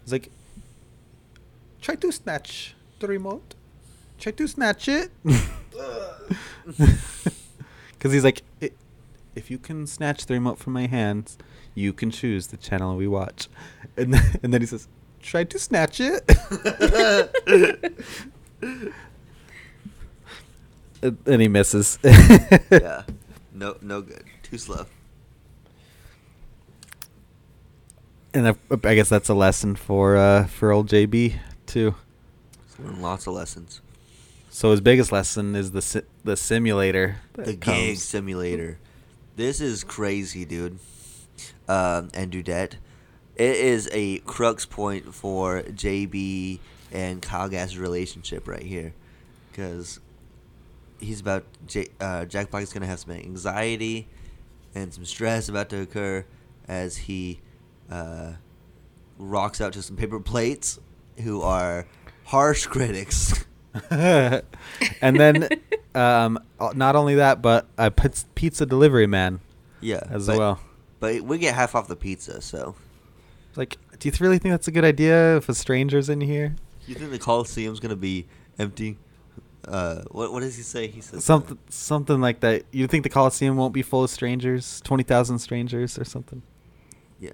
It's like, try to snatch the remote. Try to snatch it. Because he's like, if you can snatch the remote from my hands, you can choose the channel we watch. And then, and then he says, try to snatch it. and and he misses. yeah, no, no good. Too slow. And I, I guess that's a lesson for uh, for old JB too. Learned lots of lessons. So his biggest lesson is the si- the simulator. that the gig simulator. This is crazy, dude. Um, and Dudette. It is a crux point for JB and Kyle relationship right here. Because he's about, J, uh, Jack Black is going to have some anxiety and some stress about to occur as he uh, rocks out to some paper plates who are harsh critics. and then, um, not only that, but a pizza delivery man yeah. as but- well. But we get half off the pizza, so. Like, do you really think that's a good idea if a stranger's in here? You think the Coliseum's gonna be empty? Uh, what what does he say? He says Something, something like that. You think the Coliseum won't be full of strangers, twenty thousand strangers or something? yeah.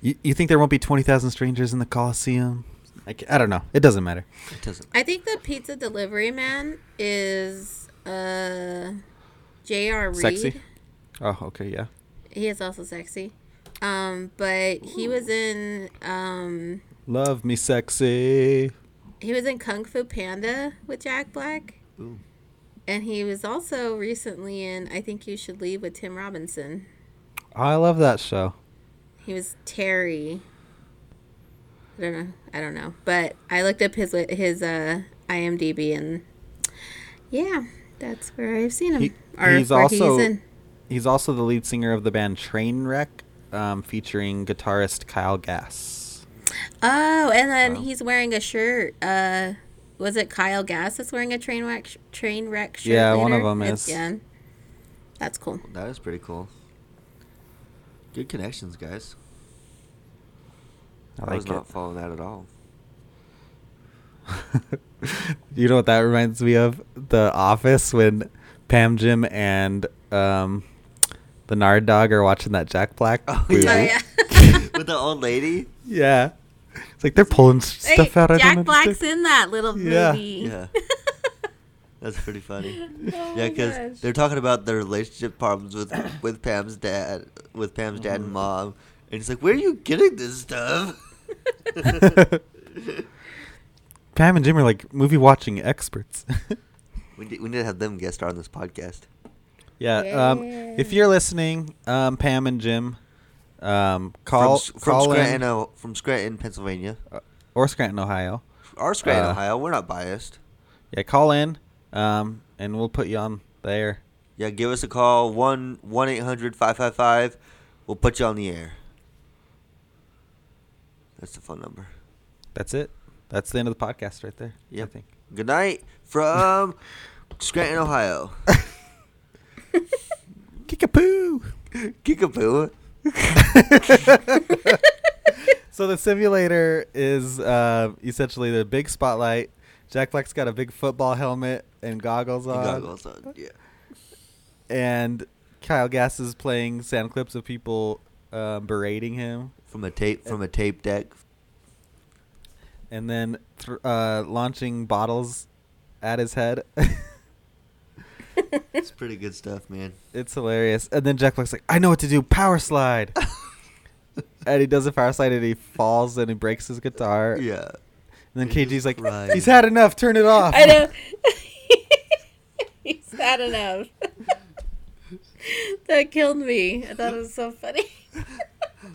You, you think there won't be twenty thousand strangers in the Coliseum? Like, I don't know. It doesn't matter. It doesn't. I think the pizza delivery man is uh J.R. Reed. Sexy? Oh, okay, yeah. He is also sexy. Um, but he was in um Love me sexy. he was in Kung Fu Panda with Jack Black. Ooh. And he was also recently in I Think You Should Leave with Tim Robinson. I love that show. He was Terry. I don't know. I don't know. But I looked up his his uh IMDb and yeah, that's where I've seen him. He- or he's also- he's in. He's also the lead singer of the band Trainwreck, um, featuring guitarist Kyle Gass. Oh, and then Wow. he's wearing a shirt. Uh, was it Kyle Gass that's wearing a train wreck sh- train wreck shirt? Yeah, one of them It's- is. Yeah, that's cool. That is pretty cool. Good connections, guys. I I, was like not following that at all. you know what that reminds me of? The Office when Pam, Jim, and um, the Nard Dog are watching that Jack Black Oh, movie. Yeah. yeah. With the old lady. Yeah. It's like they're pulling hey, stuff out. I Jack don't Black's in that little Yeah. movie. Yeah. That's pretty funny. Oh yeah, because they're talking about their relationship problems with with Pam's dad, with Pam's dad and mm. mom, and he's like, "Where are you getting this stuff?" Pam and Jim are like movie watching experts. we need, we need to have them guest star on this podcast. Yeah. Um, if you're listening, um, Pam and Jim, um, call from, S- from Scranton, in, uh, from Scranton, Pennsylvania, or Scranton, Ohio. or Scranton, Uh, Ohio. We're not biased. Yeah, call in, um, and we'll put you on there. Yeah, give us a call one one eight hundred five five five. We'll put you on the air. That's the phone number. That's it. That's the end of the podcast right there. I Yep. think. Good night from Scranton, Ohio. Kickapoo. Kickapoo. So the simulator is uh, essentially the big spotlight. Jack Black's got a big football helmet and goggles You on. goggles on. Yeah. and Kyle Gass is playing sound clips of people um, berating him, from a tape from a tape deck. and then th- uh, launching bottles at his head. It's pretty good stuff, man. it's hilarious. And then Jack Black's like, "I know what to do. Power slide." and he does a power slide, and he falls, and he breaks his guitar. Yeah. And then He KG's like, cried. "He's had enough. Turn it off." I know. He's had enough. that killed me. I thought it was so funny.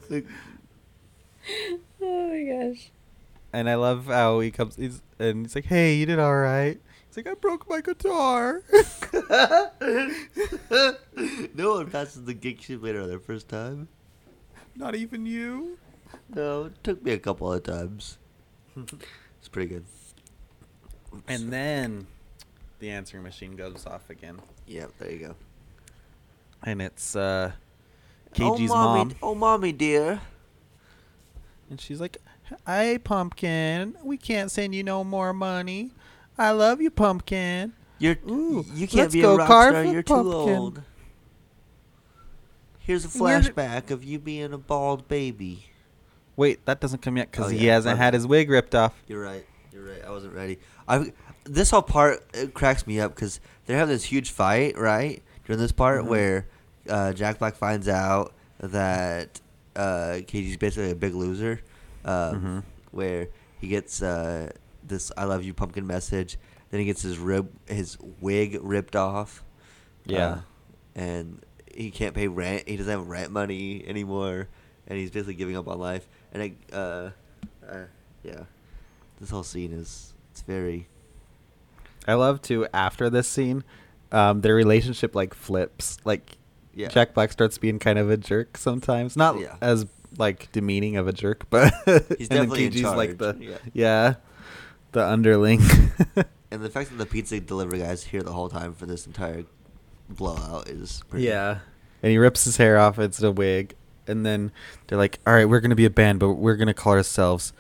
Like, oh my gosh. And I love how he comes. He's and he's like, "Hey, you did all right." He's like, "I broke my guitar." no one passes the gig simulator on their first time. Not even you. No, it took me a couple of times. it's pretty good. Oops. And then the answering machine goes off again, yeah, there you go. and it's uh, oh, KG's mommy, mom, Oh, mommy, dear. and she's like, "Hey, Pumpkin, we can't send you no more money. I love you, Pumpkin." You're Ooh, you can't let's be go a rock carve star. a You're pumpkin. too old. Here's a Where did- flashback of you being a bald baby. Wait, that doesn't come yet because Oh, he yeah, hasn't my had his wig ripped off. You're right. You're right. I wasn't ready. I this whole part it cracks me up because they're having this huge fight right during this part Mhm. where uh, Jack Black finds out that uh, KG's basically a big loser. Um, Mhm. Where he gets uh, this "I love you" pumpkin message, then he gets his rib his wig ripped off. Yeah. Uh, and he can't pay rent. He doesn't have rent money anymore, and he's basically giving up on life. And I, uh, uh, yeah, this whole scene is it's very I love too after this scene, um, their relationship like flips. Like yeah. Jack Black starts being kind of a jerk sometimes, not Yeah. as like demeaning of a jerk, but He's definitely in KG's like the yeah. yeah, the underling. And the fact that the pizza delivery guy's here the whole time for this entire blowout is pretty. yeah, and he rips his hair off. It's a wig, and then they're like, "All right, we're gonna be a band, but we're gonna call ourselves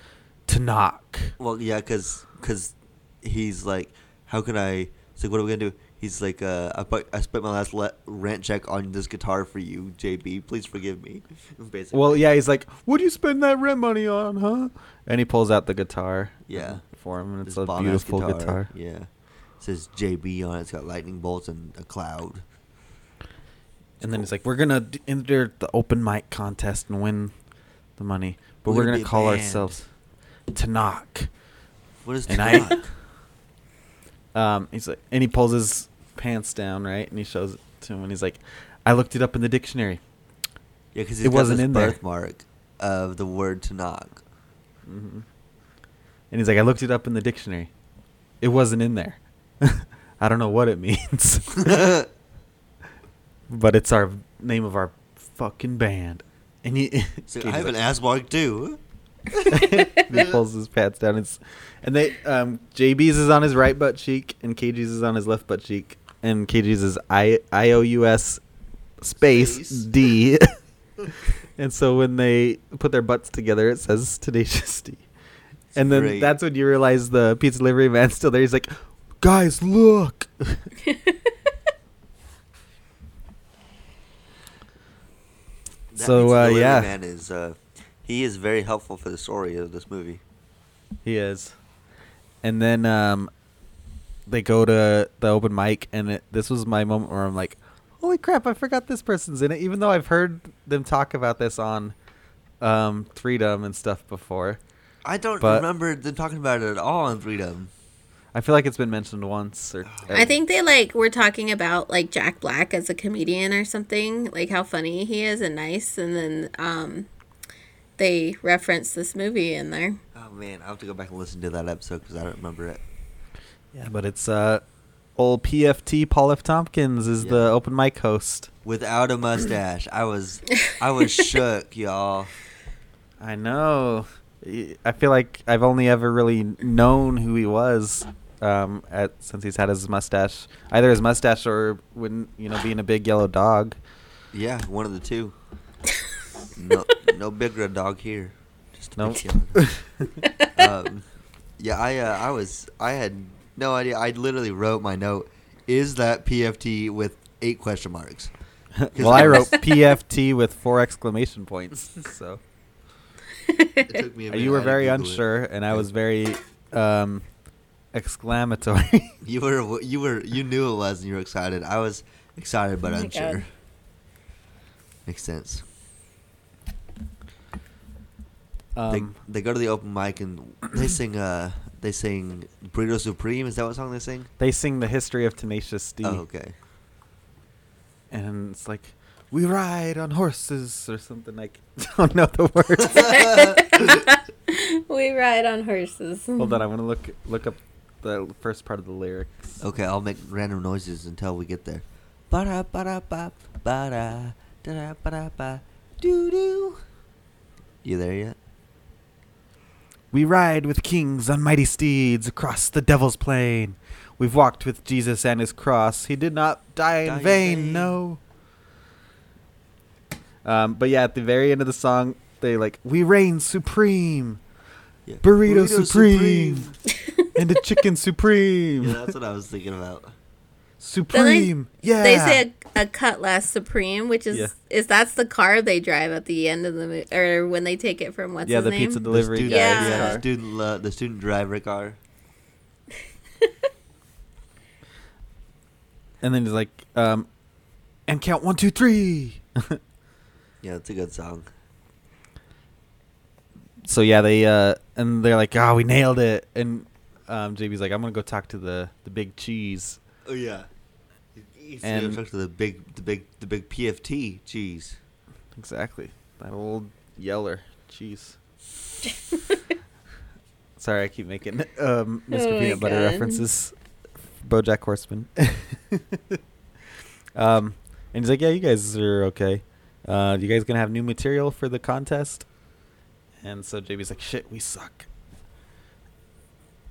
to knock." Well, yeah, because because he's like, how can I? He's like, what are we gonna do? He's like, uh, I, put, I spent my last le- rent check on this guitar for you, JB. Please forgive me. Basically. Well, yeah, he's like, "What do you spend that rent money on, huh?" And he pulls out the guitar. Yeah. For him, and it's a beautiful guitar. Yeah. It says JB on it. It's got lightning bolts and a cloud. And then he's like, "We're gonna d- enter the open mic contest and win the money, but We're we're, gonna gonna, be a call band." ourselves to knock." What is And I- Tupac? Um, he's like, and he pulls his pants down, right, and he shows it to him, and he's like, "I looked it up in the dictionary." Yeah, because It wasn't in there. birthmark of the word to knock. And he's like, "I looked it up in the dictionary. It wasn't in there. I don't know what it means, but it's our name of our fucking band." And he, I have like, an ass mark too. he pulls his pants down. It's, and they um, JB's is on his right butt cheek, and KG's is on his left butt cheek, and KG's is I I O U S space, Space. D. and so when they put their butts together, it says Tenacious D. And then great. that's when you realize the pizza delivery man's still there. He's like, "Guys, look." So, Pizza uh, yeah. man is uh, he is very helpful for the story of this movie. He is. And then um, they go to the open mic, and it, this was my moment where I'm like, "Holy crap! I forgot this person's in it." Even though I've heard them talk about this on um, Freedom and stuff before, I don't But- remember them talking about it at all on Freedom. I feel like it's been mentioned once. Or I think they like were talking about like Jack Black as a comedian or something, like how funny he is and nice, and then um, they referenced this movie in there. Oh man, I'll have to go back and listen to that episode because I don't remember it. Yeah, but it's uh, old PFT Paul F. Tompkins is Yeah. the open mic host. Without a mustache, I was I was shook, y'all. I know. Y- I feel like I've only ever really known who he was um, at since he's had his mustache, either his mustache or when you know being a big yellow dog. Yeah, one of the two. No, no big red dog here. Just a Nope. um, yeah, I uh, I was I had no idea. I literally wrote my note. Is that PFT with eight question marks. well, I wrote PFT with four exclamation points. So It took me a you were I had to very Google it. unsure, and I was very um, exclamatory. You were you were you knew it was, and you were excited. I was excited but Oh my unsure. God. Makes sense. um, they they go to the open mic and they sing uh they sing Burrito Supreme. Is that what song they sing? they sing the history of Tenacious D, Oh, okay. and it's like we ride on horses or something like. I don't know the words. we ride on horses. Hold on, I'm gonna look look up the first part of the lyrics. Okay, I'll make random noises until we get there. Ba da ba da ba ba da da da ba da ba doo doo. You there yet? We ride with kings on mighty steeds across the devil's plain. We've walked with Jesus and his cross. He did not die in, Die in vain, vain. no. Um, but yeah, at the very end of the song, they like, we reign supreme, Yeah. burrito, supreme, and the chicken supreme, yeah, that's what I was thinking about. supreme. yeah, They say a, a Cutlass Supreme, which is Yeah. is that's the car they drive at the end of the movie, or when they take it from what's yeah, his the name? pizza delivery the student, guy. Yeah. yeah, the student lo- the student driver car. And then he's like, um, and count one, two, three. Yeah, it's a good song. so yeah, they uh, and they're like, oh, we nailed it. And um, JB's like, I'm gonna go talk to the the big cheese. Oh yeah. He's And- and to the big, the big, the big PFT cheese. Exactly. That old yeller. cheese. Sorry, I keep making um, Mr. Oh my Peanut Butter God. references. BoJack Horseman. um, and he's like, "Yeah, you guys are okay. Uh, you guys gonna have new material for the contest?" And so JB's like, "Shit, we suck."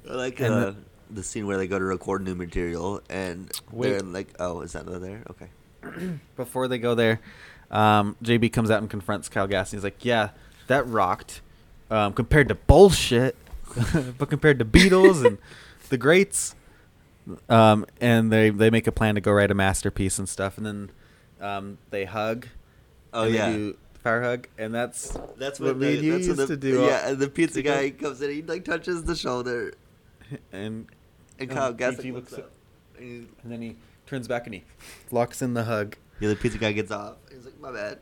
Like uh, the scene where they go to record new material and Wait. they're like, "Oh, is that not there?" Okay. Before they go there, um, JB comes out and confronts Kyle Gass, and he's like, "Yeah, that rocked um, compared to bullshit, but compared to Beatles and the greats." Um, and they they make a plan to go write a masterpiece and stuff, and then um, they hug. Oh yeah. do fire hug, and that's That's what what, the, you that's used the, to do. Yeah, and the pizza go- guy comes in, he like touches the shoulder, and and Um, Kyle G.G. looks looks up. And he- and then he turns back and he locks in the hug. yeah, the pizza guy gets off. He's like, "My bad."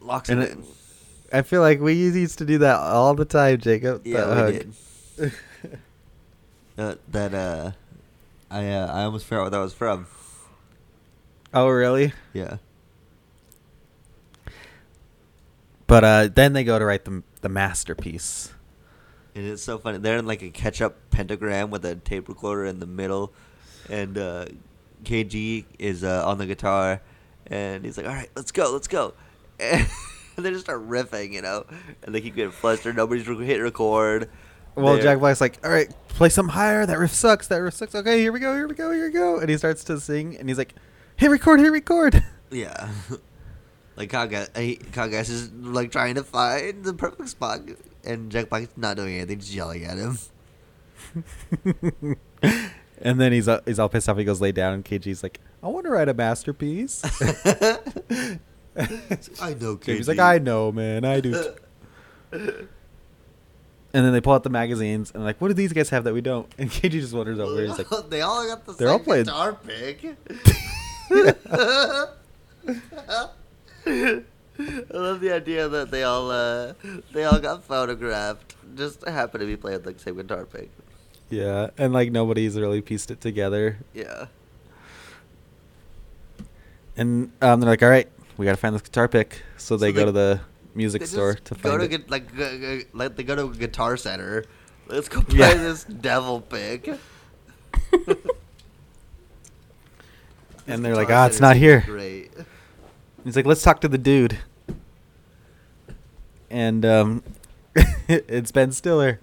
Locks And it it- in. I feel like we used to do that all the time, Jacob. Yeah, that we hug. did. Uh, that uh, I uh, I almost forgot what that was from. Oh, really? Yeah. But uh, then they go to write the the masterpiece. And it's so funny. They're in like a catch-up pentagram with a tape recorder in the middle, and uh, KG is uh, on the guitar, and he's like, "All right, let's go, let's go," and they just start riffing, you know, and they keep getting flustered. Nobody's re- hit record. Well, They're- Jack Black's like, "All right, play something higher. That riff sucks. That riff sucks. Okay, here we go. Here we go. Here we go." And he starts to sing, and he's like, "Hit record. Hit record." Yeah. like Kagas, is like trying to find the perfect spot, and Jack Black's not doing anything, just yelling at him. and then he's uh, he's all pissed off. He goes lay down, and KG's like, "I want to write a masterpiece." I know, KG. He's like, "I know, man. I do." and then they pull out the magazines, and like, "What do these guys have that we don't?" And KG just wanders over. He's like, they all got the They're all playing- guitar pick. I love the idea that they all uh, they all got photographed. Just happen to be playing the same guitar pick. "Yeah," and like nobody's really pieced it together. Yeah. And um, they're like, "All right, we gotta find this guitar pick." So they So go they- to the music store to go find to it. get like go, go, like they go to a guitar center. Let's go play Yeah. this devil pick. And they're like, guitar "Ah, it's not here." Great. He's like, "Let's talk to the dude." And um, it's Ben Stiller,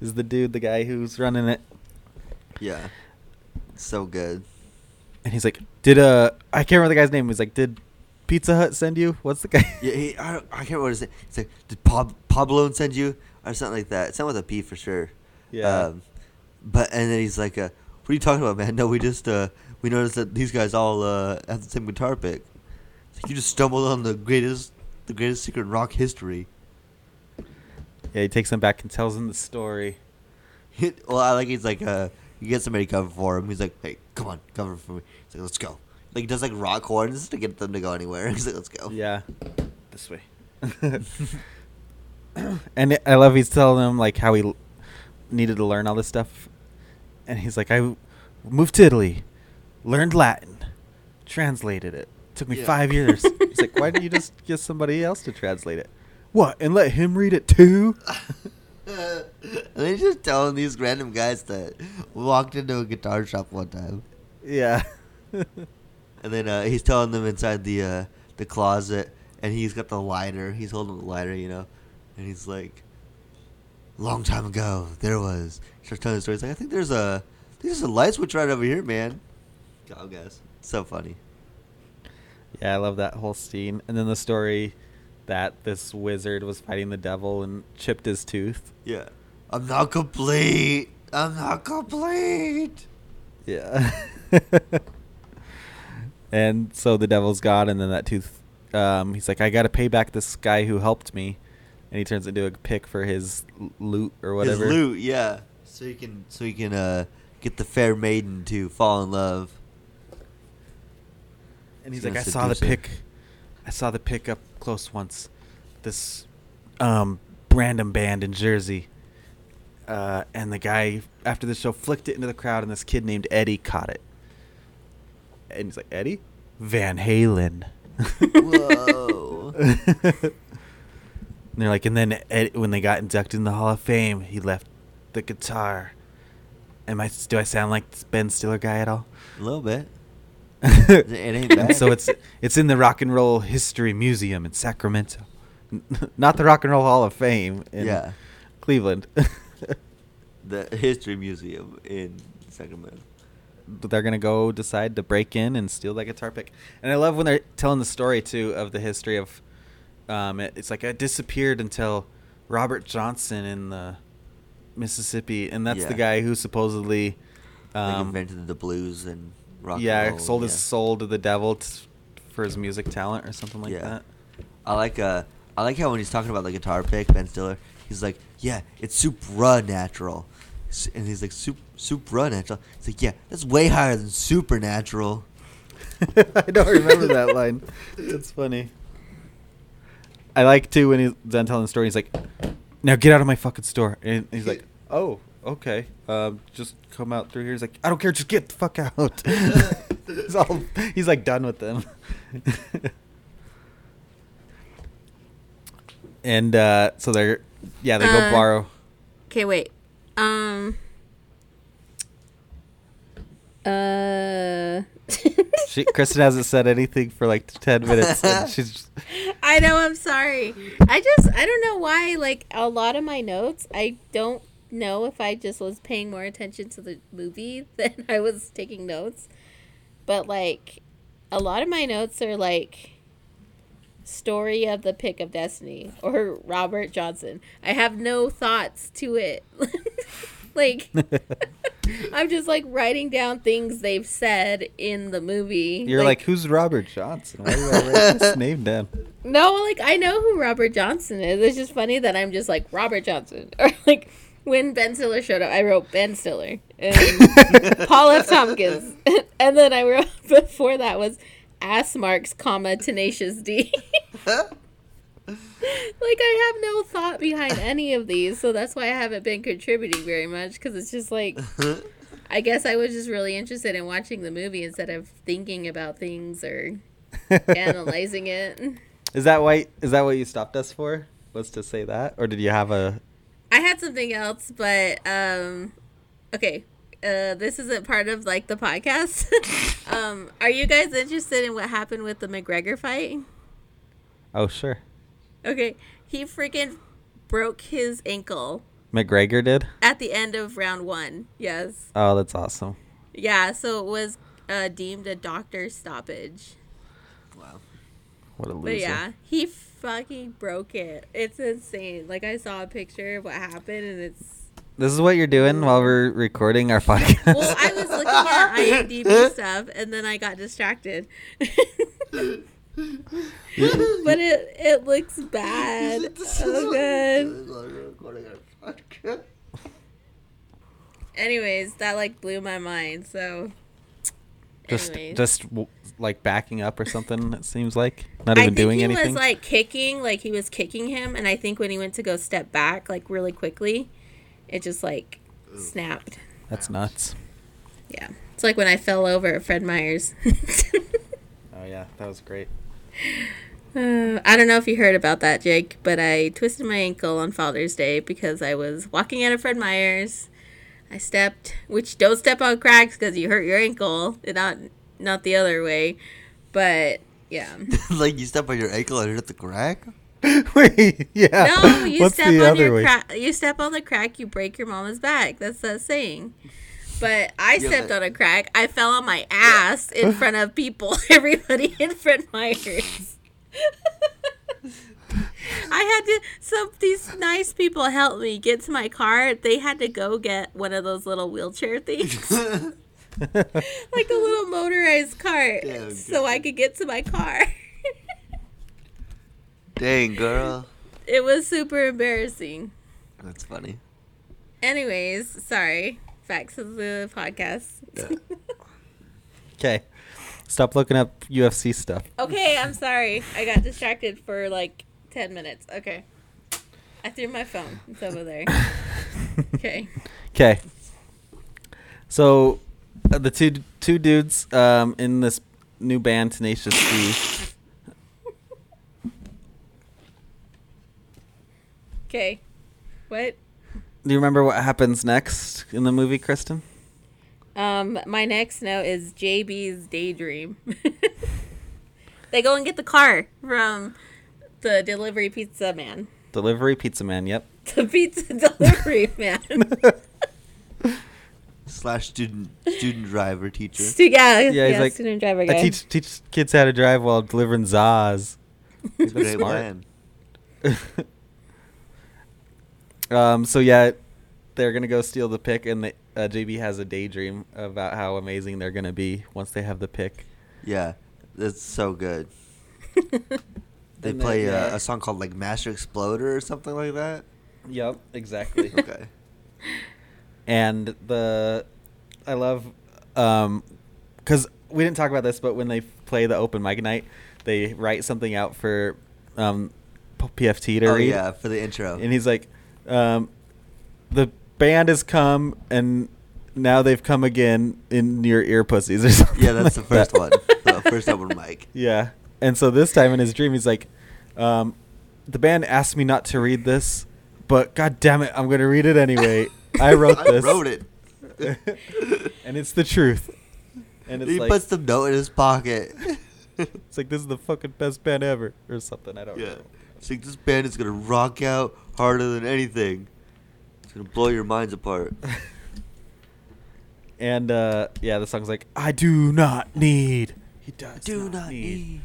is the dude, the guy who's running it. Yeah. So good. And he's like, "Did uh, I can't remember the guy's name." He's like, "Did Pizza Hut send you? What's the guy?" Yeah, he, I, don't- I can't remember what his name. It's like, did Pab- Pablo send you or something like that? It's something with a P for sure. Yeah. Um, but and then he's like, uh, "What are you talking about, man? No, we just uh, we noticed that these guys all uh, have the same guitar pick. You just stumbled on the greatest, the greatest secret in rock history. Yeah, he takes them back and tells them the story. well, I like he's like uh, he gets somebody to cover for him. He's like, hey, come on, cover for me. He's like, let's go. Like he does like rock horns to get them to go anywhere. He's like, let's go. Yeah, this way. and I love he's telling them like how he needed to learn all this stuff, and he's like, I moved to Italy, learned Latin, translated it. Took me Yeah. five years. he's like, why didn't you just get somebody else to translate it? What and let him read it too? and then he's just telling these random guys that walked into a guitar shop one time, yeah. and then uh, he's telling them inside the uh, the closet, and he's got the lighter. He's holding the lighter, you know, and he's like, "Long time ago, there was." He starts telling the story. He's like, "I think there's a there's a light switch right over here, man." God, guys, so funny. Yeah, I love that whole scene. And then the story that this wizard was fighting the devil and chipped his tooth. Yeah, I'm not complete. I'm not complete. Yeah. and so the devil's gone, and then that tooth, um, he's like, I got to pay back this guy who helped me. And he turns into a pick for his loot or whatever. His loot, yeah. So he can so you can uh get the fair maiden to fall in love. And he's He's like, I saw the seduce her. pick. I saw the pick up close once. This um, random band in Jersey. Uh, and the guy after the show flicked it into the crowd, and this kid named Eddie caught it. And he's like, Eddie, Van Halen. Whoa. and they're like, and then Ed, when they got inducted in the Hall of Fame, he left the guitar. Am I? Do I sound like this Ben Stiller guy at all? A little bit. It ain't bad. so it's it's in the Rock and Roll History Museum in Sacramento, not the Rock and Roll Hall of Fame in Yeah. Cleveland. the history museum in Sacramento. but they're gonna go decide to break in and steal that guitar pick. And I love when they're telling the story too of the history of, um, it, it's like it disappeared until Robert Johnson in the Mississippi, and that's the guy who supposedly, like um, invented the blues and rock. yeah, roll, sold yeah. his soul to the devil t- for his music talent or something like Yeah. that. I like uh I like how when he's talking about the guitar pick, Ben Stiller, he's like, "Yeah, it's supra natural," and he's like, "Sup supra natural." He's like, "Yeah, that's way higher than supernatural." I don't remember that line. It's funny. I like too when he's done telling the story. He's like, "Now get out of my fucking store," and he's like, "Oh, okay. Um, just come out through here." He's like, "I don't care. Just get the fuck out." he's all he's like done with them. and uh, so they're yeah they go Uh, borrow. Okay, wait. Um. Uh. She, Kristen hasn't said anything for like ten minutes. She's I know. I'm sorry. I just I don't know why. Like a lot of my notes, I don't know if I just was paying more attention to the movie than I was taking notes. But like, a lot of my notes are like story of the pick of destiny or Robert Johnson. I have no thoughts to it. like I'm just like writing down things they've said in the movie. You're like, who's Robert Johnson? Why do I write this name down? No, like I know who Robert Johnson is. It's just funny that I'm just like Robert Johnson, or like when Ben Stiller showed up, I wrote Ben Stiller and Paul F. Tompkins, and then I wrote before that was ass marks, comma Tenacious D. like I have no thought behind any of these, so that's why I haven't been contributing very much because it's just like. I guess I was just really interested in watching the movie instead of thinking about things or analyzing it. Is that why? Is that what you stopped us for? Was to say that, or did you have a? I had something else, but um, okay. Uh, this isn't part of like the podcast. um, are you guys interested in what happened with the McGregor fight? Oh sure, Okay, he freaking broke his ankle McGregor did. at the end of round one. Yes, Oh, that's awesome. yeah. So it was uh, deemed a doctor stoppage. Wow. What a loser. But yeah, he fucking broke it. It's insane. Like I saw a picture of what happened, and it's This is what you're doing while we're recording our podcast. Well, I was looking at IMDb stuff and then I got distracted. but it it looks bad. Oh god. Anyways, that like blew my mind. So just anyways. just like backing up or something. It seems like not I even think doing he anything. He was like kicking, like he was kicking him, and I think when he went to go step back, like really quickly, it just like snapped. That's nuts. Yeah, it's like when I fell over at Fred Meyer's. Oh yeah, that was great. Uh, I don't know if you heard about that, Jake, but I twisted my ankle on Father's Day because I was walking out of Fred Meyer's. I stepped, which don't step on cracks because you hurt your ankle, not not the other way. But yeah, like you step on your ankle and hit the crack. Wait, yeah. no, you What's step the on other your crack. You step on the crack, you break your mama's back. That's that saying. But I Yeah, stepped on a crack. I fell on my ass in front of people. Everybody in Fred Meyer's. I had to. Some these nice people helped me get to my car. They had to go get one of those little wheelchair things, like a little motorized cart, Yeah, so I could get to my car. Dang, girl. it was super embarrassing. That's funny. Anyways, sorry. Facts of the podcast. Okay. Stop looking up UFC stuff. Okay, I'm sorry. I got distracted for like 10 minutes. Okay. I threw my phone. It's over there. Okay. Okay. So, uh, the two two dudes um, in this new band, Tenacious D. Okay. What? Do you remember what happens next in the movie, Kristen? Um, my next note is JB's daydream. they go and get the car from the delivery pizza man. Delivery Pizza Man. Yep. The pizza delivery man. Slash student student driver teacher. Stu- yeah, Yeah, yeah, he's like, student driver guy. I teach teach kids how to drive while delivering Zaz. He's Great smart. plan. Um. So yeah, they're gonna go steal the pick, and they, uh, JB has a daydream about how amazing they're gonna be once they have the pick. Yeah, that's so good. They And play uh, a song called like Master Exploder or something like that. Yep. Exactly. Okay. and the I love um because we didn't talk about this, but when they play the open mic night, they write something out for um PFT to oh read. yeah, for the intro. and he's like, um, the band has come and now they've come again in your ear pussies or something. yeah, that's the first that. one. The first open mic. Yeah. And so this time in his dream, he's like, um, the band asked me not to read this, but god damn it, I'm going to read it anyway. I wrote this. I wrote it. and it's the truth. And it's he like, puts the note in his pocket. it's like, this is the fucking best band ever, or something. I don't yeah. know. It's like this band is gonna rock out harder than anything. It's gonna blow your minds apart. And uh, yeah, the song's like, I do not need. He does I Do not need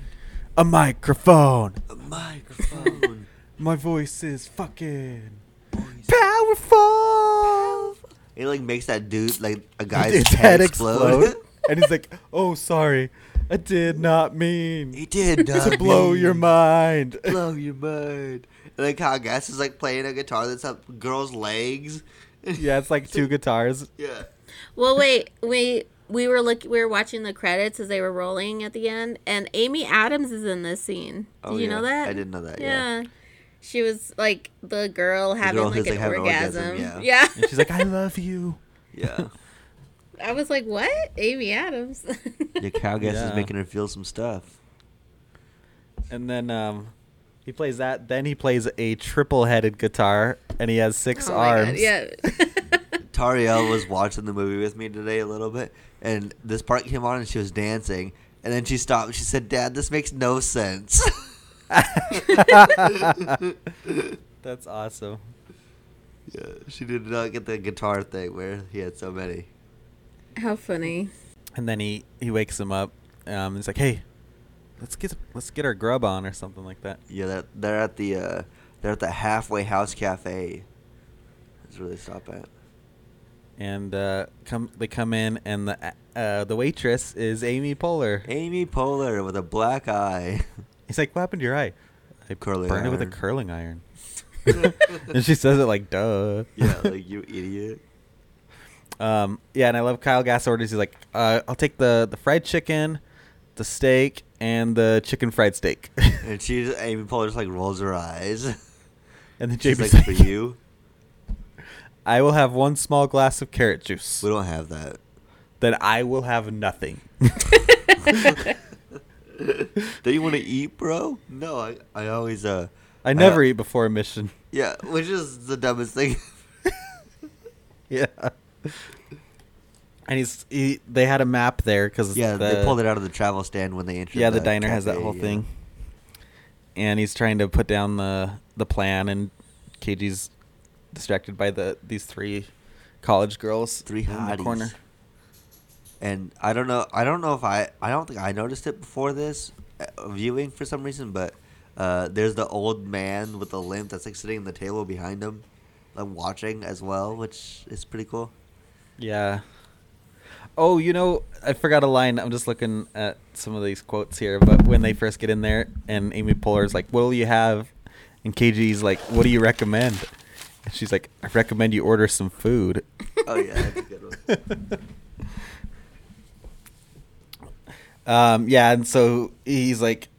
a microphone. a microphone. My voice is fucking Voice. powerful. It like makes that dude like a guy's His head, explode. and he's like, "Oh, sorry, I did not mean he did not to blow mean your mind." Blow your mind. And like how Gass is like playing a guitar that's up girls' legs. yeah, it's like two guitars. Yeah. Well, wait, we we were look we were watching the credits as they were rolling at the end, and Amy Adams is in this scene. Did Oh, you yeah. know that? I didn't know that, yeah. she was like the girl having girl like an like, having an orgasm. orgasm, yeah. And she's like, "I love you." Yeah. I was like, what? Amy Adams. the Kyle Gass Yeah. is making her feel some stuff. And then um, he plays that. Then he plays a triple-headed guitar, and he has six Oh my God, arms. Yeah. Tariel was watching the movie with me today a little bit, and this part came on and she was dancing, and then she stopped. and She said, "Dad, this makes no sense." That's awesome. yeah, she did not get the guitar thing where he had so many. How funny. And then he he wakes him up. Um, he's like, "Hey, let's get let's get our grub on or something like that." Yeah, that they're at the uh, they're at the halfway house cafe. That's where they stop at. And uh, come they come in, and the uh, the waitress is Amy Poehler. Amy Poehler with a black eye. He's like, "What happened to your eye?" I Curling burned it with a curling iron. and she says it like, "Duh." yeah, like you idiot. Um, yeah, and I love Kyle Gass orders. He's like, uh, "I'll take the the fried chicken, the steak, and the chicken fried steak." And she, Amy Poehler, just like rolls her eyes. and then JB's like, like, for you, "I will have one small glass of carrot juice. we don't have that. Then I will have nothing." Do you want to eat, bro? No, I, I always, uh, I never uh, eat before a mission. Yeah, which is the dumbest thing. Yeah. And he's he. They had a map there because yeah, they pulled it out of the travel stand when they entered. Yeah, the diner has that whole yeah. thing. And he's trying to put down the the plan, and KG's distracted by the these three college girls Three in the corner. And I don't know. I don't know if I. I don't think I noticed it before this uh, viewing for some reason, but uh, there's the old man with the limp that's like sitting in the table behind him, like watching as well, which is pretty cool. Yeah. Oh, you know, I forgot a line. I'm just looking at some of these quotes here. But when they first get in there, and Amy Poehler's like, "What will you have?" and KG's like, "What do you recommend?" And she's like, "I recommend you order some food." Oh yeah, that's a good one. Um, yeah, and so he's like,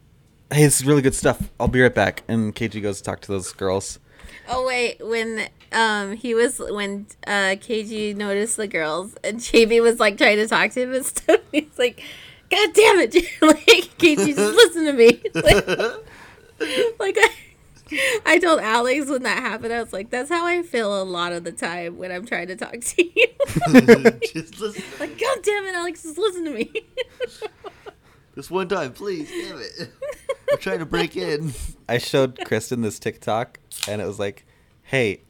"Hey, this is really good stuff. I'll be right back." And KG goes to talk to those girls. Oh wait, when um he was when uh KG noticed the girls and JB was like trying to talk to him and stuff. He's like, God damn it, like KG, just listen to me. Like, like I, I told Alex when that happened, I was like, that's how I feel a lot of the time when I'm trying to talk to you. Just listen. like, God damn it, Alex, just listen to me. This one time, please. Damn it. I'm trying to break in. I showed Kristen this TikTok, and it was like, "Hey,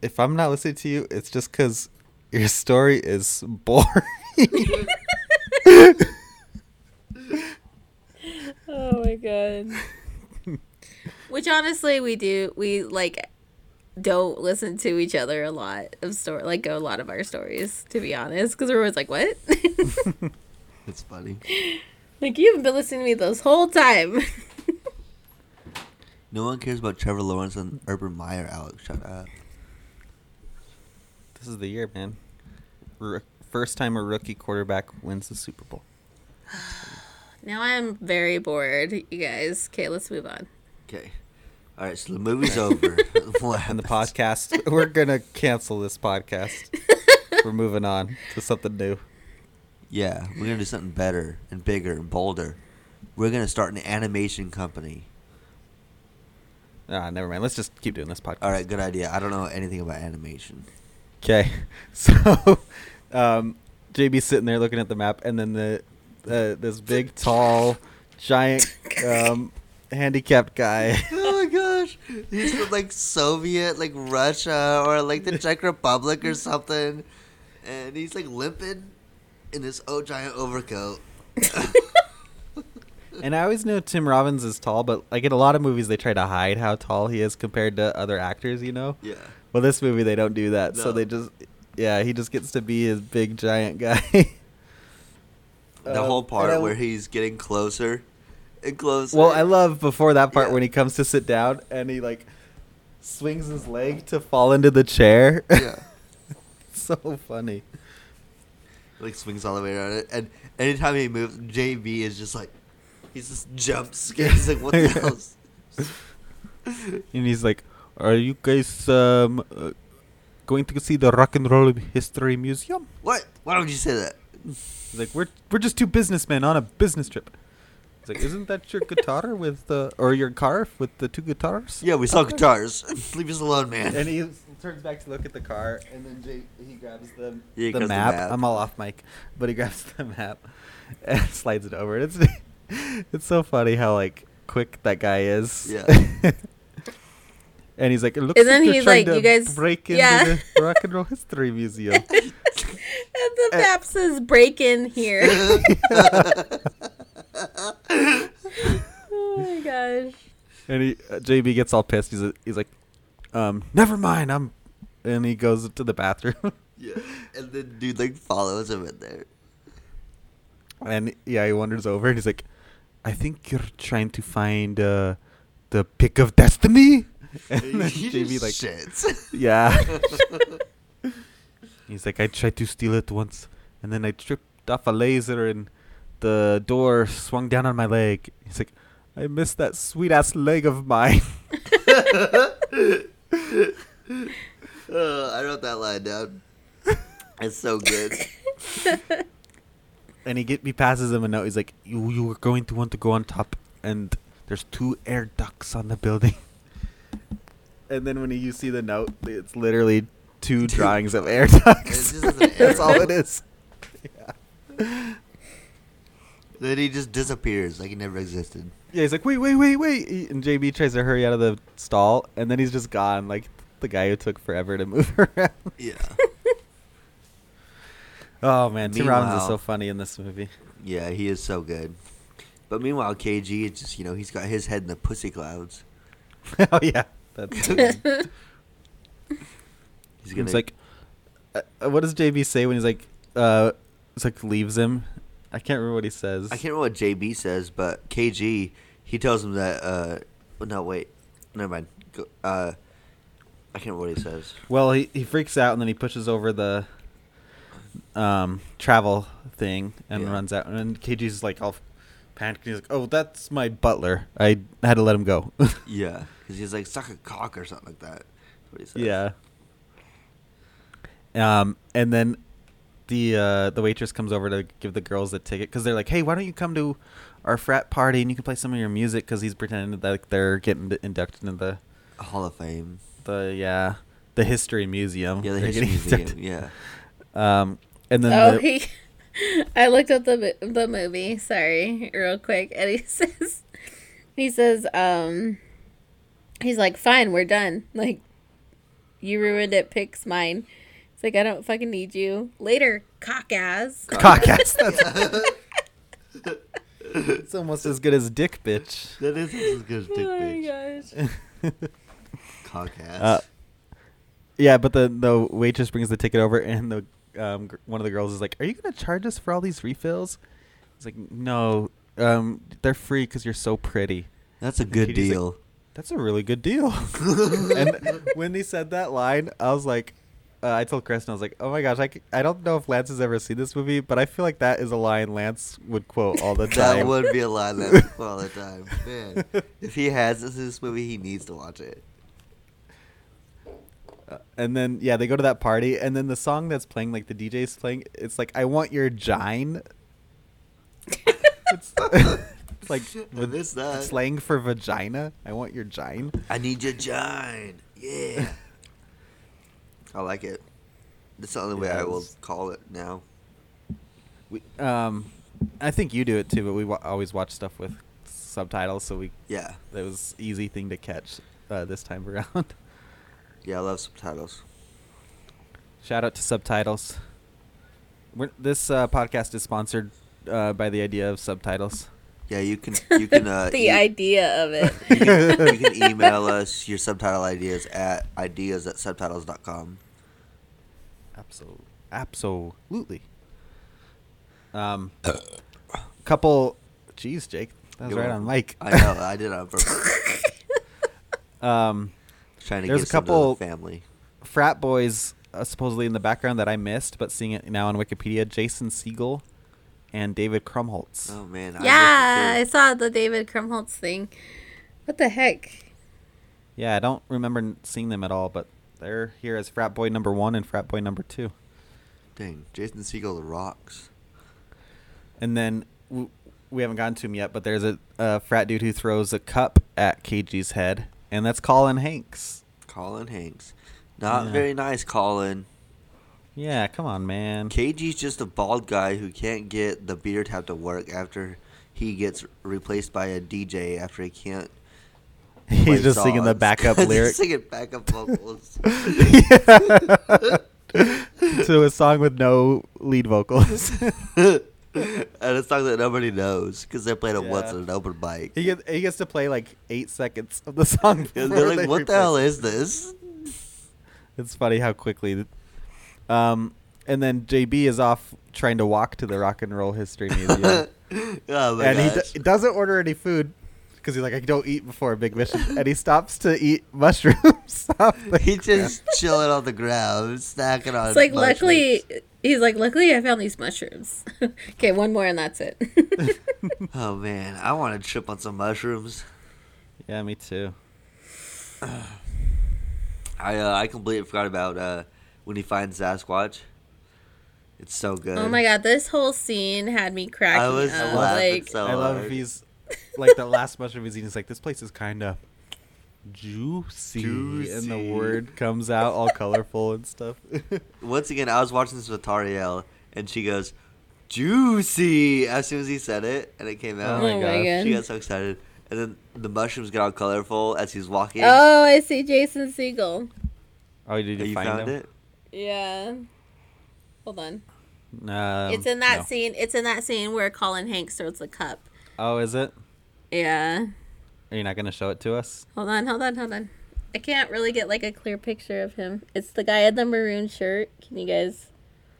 if I'm not listening to you, it's just because your story is boring." Oh my god. Which honestly we do we like don't listen to each other a lot of story like a lot of our stories to be honest because we're always like what It's funny. like you haven't been listening to me this whole time No one cares about Trevor Lawrence and Urban Meyer, Alex. Shut up. this is the year, man. R- first time a rookie quarterback wins the Super Bowl. now I'm very bored you guys okay let's move on Okay. All right, so the movie's over. And the podcast, we're gonna cancel this podcast. we're moving on to something new. Yeah, we're gonna do something better and bigger and bolder. We're gonna start an animation company. Ah, never mind. Let's just keep doing this podcast. All right, good idea. I don't know anything about animation. Okay, so um, JB's sitting there looking at the map, and then the uh, this big, tall, giant, um, handicapped guy. oh my gosh, he's from like Soviet, like Russia or like the Czech Republic or something, and he's like limping in this oh giant overcoat. and I always knew Tim Robbins is tall, but like in a lot of movies, they try to hide how tall he is compared to other actors. You know. Yeah. Well, this movie they don't do that, so they just yeah, he just gets to be his big giant guy. The Um, whole part I- where he's getting closer and closer. Well, I love before that part Yeah. when he comes to sit down and he like swings his leg to fall into the chair. Yeah. so funny. like swings all the way around it, and anytime he moves, JB is just like, he's just jump scared. He's like, what the hell? And he's like, "Are you guys um uh, going to see the Rock and Roll History Museum?" What? Why would you say that? He's like, "We're we're just two businessmen on a business trip." He's like, "Isn't that your guitar with the or your car with the two guitars?" Yeah, we sell guitars. Leave us alone, man. And he turns back to look at the car, and then Jay, he grabs the, Yeah, he the, grabs the map. map. I'm all off mic, but he grabs the map and slides it over. It's it's so funny how like quick that guy is. Yeah. and he's like, it looks And then like you're he's trying like, to "You guys- break into yeah." the Rock and Roll History Museum. and the map says break in here oh my gosh and he uh, JB gets all pissed. He's he's like, um, never mind. I'm, and he goes to the bathroom. Yeah, and then dude like follows him in there. And yeah, he wanders over and he's like, "I think you're trying to find uh, the pick of destiny." And then He JB just like, shits. "Yeah." he's like, "I tried to steal it once, and then I tripped off a laser, and the door swung down on my leg." He's like, "I missed that sweet ass leg of mine." Uh, I wrote that line down. It's so good. and he get he passes him a note. He's like, "You you were going to want to go on top, and there's two air ducts on the building." And then when you see the note, it's literally two drawings of air ducts. an That's all it is. Then he just disappears like he never existed. Yeah, he's like, "Wait, wait, wait, wait!" And JB tries to hurry out of the stall, and then he's just gone, like the guy who took forever to move around. Yeah. Oh man, Tim Robbins is so funny in this movie. Yeah, he is so good. But meanwhile, KG, it's just you know he's got his head in the pussy clouds. oh yeah, that's. good. He's gonna It's like, uh, what does JB say when he's like, uh, it's like leaves him? I can't remember what he says. I can't remember what JB says, but KG he tells him that. uh No, wait, never mind. Go, uh, I can't remember what he says. Well, he he freaks out and then he pushes over the um travel thing and Yeah. runs out. And KG's like all panicked. He's like, "Oh, that's my butler. I had to let him go." Yeah, because he's like suck a cock or something like that. That's what he says. yeah. Um, and then the uh, the waitress comes over to give the girls the ticket because they're like, "Hey, why don't you come to our frat party and you can play some of your music?" Because he's pretending that like, they're getting inducted into the Hall of Fame. the yeah the history museum. Yeah, the They're history museum. inducted. Yeah. Um, and then Oh, the, he. I looked up the the movie. Sorry, real quick, and he says, he says, um, he's like, "Fine, we're done. Like, you ruined it. Pick's mine." It's like I don't fucking need you. Later, cock ass. Cockass. That's it's almost as good as dick bitch. That is as good as dick oh bitch. my gosh. Cock ass. Uh, yeah, but the the waitress brings the ticket over, and the um gr- one of the girls is like, "Are you gonna charge us for all these refills?" It's like, "No, um, they're free because you're so pretty." That's a good Katie's like- deal. That's a really good deal. and when he said that line, I was like, uh, I told Kristen, I was like, oh my gosh, I, c- I don't know if Lance has ever seen this movie, but I feel like that is a line Lance would quote all the time. that would be a line that would quote all the time. Man, if he has this, this movie, he needs to watch it. Uh, and then yeah, they go to that party, and then the song that's playing, like the DJ's playing, it's like I want your gine. it's, it's like I that. slang for vagina. I want your gine. I need your gine. Yeah. I like it. That's the only way I will call it now. We, um, I think you do it too, but we wa- always watch stuff with subtitles, so we Yeah. that was easy thing to catch uh, this time around. Yeah, I love subtitles. Shout out to subtitles. We're, this uh, podcast is sponsored uh, by the idea of subtitles. Yeah, you can you can uh the e- idea of it. you, can, you can email us your subtitle ideas at ideas at subtitles.com. Absolutely. Absolutely. Um, a couple. Jeez, Jake, that was You're right on welcome. mic. I know, I did it on purpose. um, Trying to There's get a couple- the family. frat boys uh, supposedly in the background that I missed, but seeing it now on Wikipedia: Jason Segel and David Krumholtz. Oh man. I yeah, I saw the David Krumholtz thing. What the heck? Yeah, I don't remember seeing them at all, but they're here as frat boy number one and frat boy number two. Dang, Jason Segel the rocks. And then w- we haven't gotten to him yet, but there's a, a frat dude who throws a cup at KG's head, and that's Colin Hanks. Colin Hanks. Not Yeah. very nice, Colin. Yeah, come on, man. KG's just a bald guy who can't get the beard tap to work after he gets replaced by a DJ after he can't. He's just singing the backup lyrics. singing backup vocals. to a song with no lead vocals. and a song that nobody knows because they played it once Yeah. at an open mic. he gets he gets to play like eight seconds of the song. They're like, they "What the hell it." is this?" It's funny how quickly. Um, and then JB is off trying to walk to the Rock and Roll History Museum, oh my and he, gosh. d- doesn't order any food because he's like, I don't eat before a big mission, and he stops to eat mushrooms. off the he ground. just chilling on the ground, snacking on. It's like mushrooms. luckily he's like luckily I found these mushrooms. okay, one more and that's it. Oh man, I want to trip on some mushrooms. yeah, me too. I uh, I completely forgot about uh, when he finds Sasquatch. It's so good. oh my god, this whole scene had me cracking I was up. laughing Like so I love hard. he's like the last mushroom he's eating. He's like, this place is kind of juicy. and the word comes out all colorful and stuff. Once again, I was watching this with Tariel, and she goes, "Juicy!" as soon as he said it, and it came Oh out. my oh my god. She got so excited, and then the mushrooms get all colorful as he's walking. Oh, I see Jason Segel. oh, did you, oh, you find found him? it? Yeah. Hold on. Um, it's in that no. scene. It's in that scene where Colin Hanks throws the cup. Oh, is it? Yeah. Are you not gonna show it to us? Hold on, hold on, hold on. I can't really get like a clear picture of him. It's the guy in the maroon shirt. Can you guys?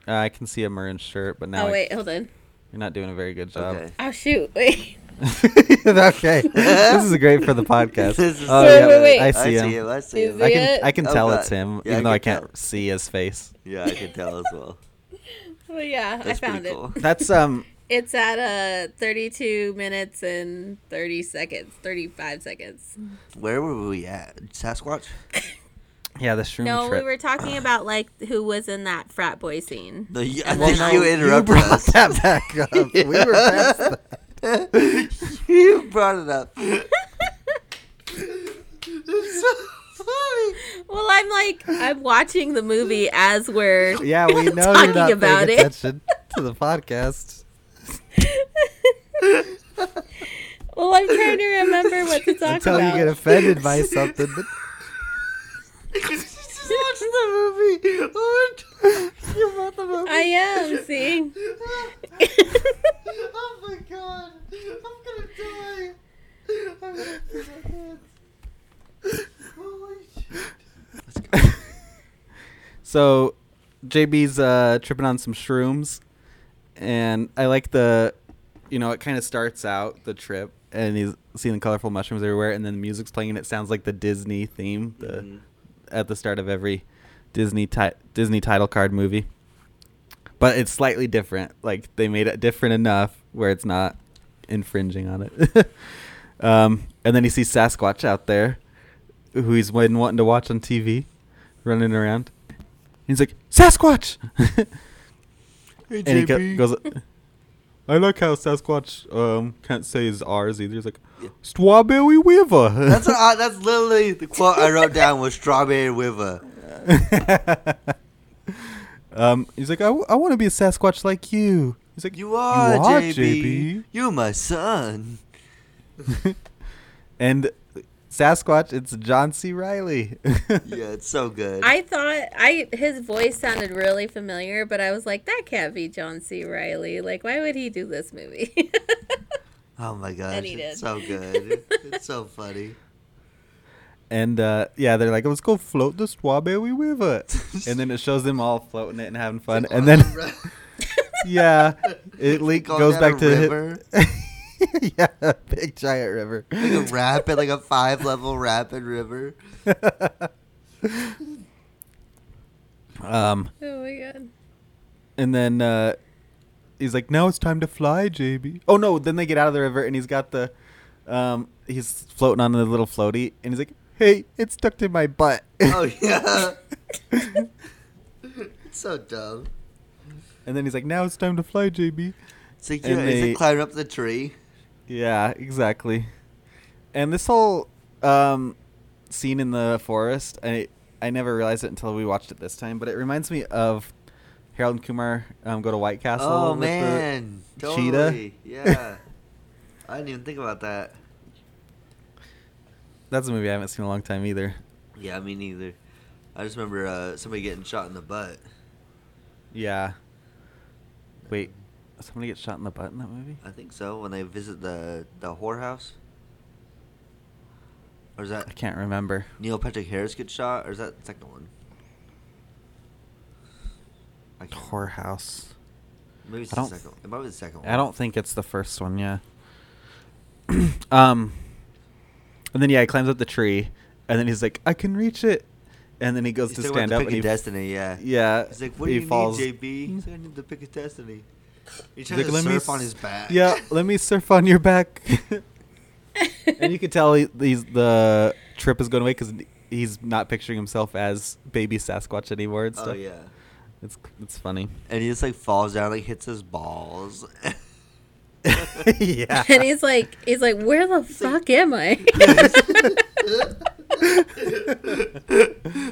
Uh, I can see a maroon shirt, but now oh I- wait, hold on. you're not doing a very good job. Okay. Oh shoot, wait. okay, this is great for the podcast. This is oh Wait, yeah, wait, wait. I I see him. see him. I see Is him. I can it? I can Oh, tell God. it's him, Yeah, even I though I can can't tell. see his face. Yeah, I can tell as well. Well, yeah, That's I found pretty it. cool. That's um It's at uh 32 minutes and 30 seconds, 35 seconds. Where were we at? Sasquatch? yeah the shroom No, trip. we were talking about like who was in that frat boy scene. The, you, I Well, think no, you interrupted brought us. that back up. We were past that. you brought it up. it's so funny. Well, I'm like I'm watching the movie as we're Yeah, we know you're Talking not about paying it. attention to the podcast. Well, I'm trying to remember what to talk Until about. you get offended by something. Just watch the movie. Oh, you brought the movie. I am, see? oh my god. I'm gonna die. I'm gonna pee my pants. Holy shit. Let's go. So, JB's uh, tripping on some shrooms, and I like the, you know, it kind of starts out the trip, and he's seeing the colorful mushrooms everywhere, and then the music's playing, and it sounds like the Disney theme the, Mhm. At the start of every Disney ti- Disney title card movie. But it's slightly different. Like they made it different enough where it's not infringing on it. um, and then he sees Sasquatch out there, who he's been wanting to watch on TV, running around. He's like, Sasquatch! Hey, and he go- goes, I like how Sasquatch um, can't say his R's either. He's like, Strawberry Weaver. That's what I, that's literally the quote I wrote down was strawberry river. um, he's like, I, w- I want to be a Sasquatch like you. He's like, You are, are, JB. JB. You're my son. and Sasquatch, it's John C. Reilly. Yeah, it's so good. I thought I his voice sounded really familiar, but I was like, that can't be John C. Reilly. Like, why would he do this movie? oh my gosh, And he it's did. so good. it's so funny. and uh, yeah, they're like, let's go float the Strawberry River. and then it shows them all floating it and having fun. And then, yeah, it le- goes back to hi- river. yeah, a big giant river. like a rapid, like a five level rapid river. Um, oh my god. and then uh, he's like, "Now it's time to fly, JB." Oh no! Then they get out of the river, and he's got the, um, he's floating on the little floaty, and he's like, "Hey, it's stuck to my butt." Oh yeah. it's so dumb. and then he's like, "Now it's time to fly, JB." It's like, And yeah, is they- it climbing up the tree? Yeah, exactly. And this whole um, scene in the forest, I I never realized it until we watched it this time, but it reminds me of Harold and Kumar um, go to White Castle. Oh man, cheetah. totally. Yeah. I didn't even think about that. That's a movie I haven't seen in a long time either. Yeah, me neither. I just remember uh, somebody getting shot in the butt. Yeah. Wait, somebody gets shot in the butt in that movie? I think so. When they visit the the whorehouse, or is that I can't remember. Neil Patrick Harris gets shot, or is that the second one? I can't. whorehouse. Maybe it's I the second. It might be the second one. I don't think it's the first one. Yeah. um, and then yeah, he climbs up the tree, and then he's like, "I can reach it," and then he goes He's to stand up, pick and he destiny. Yeah. yeah, He's like, "What do he you falls. need, JB?" He's like, "I need the pick of destiny." He He's tries like, to "Let me surf on his back. Yeah, let me surf on your back. and you can tell he, he's the trip is going away because he's not picturing himself as baby Sasquatch anymore and stuff. Oh stuff. yeah. It's it's funny. And he just like falls down, like hits his balls. yeah. And he's like, he's like, where the fuck am I?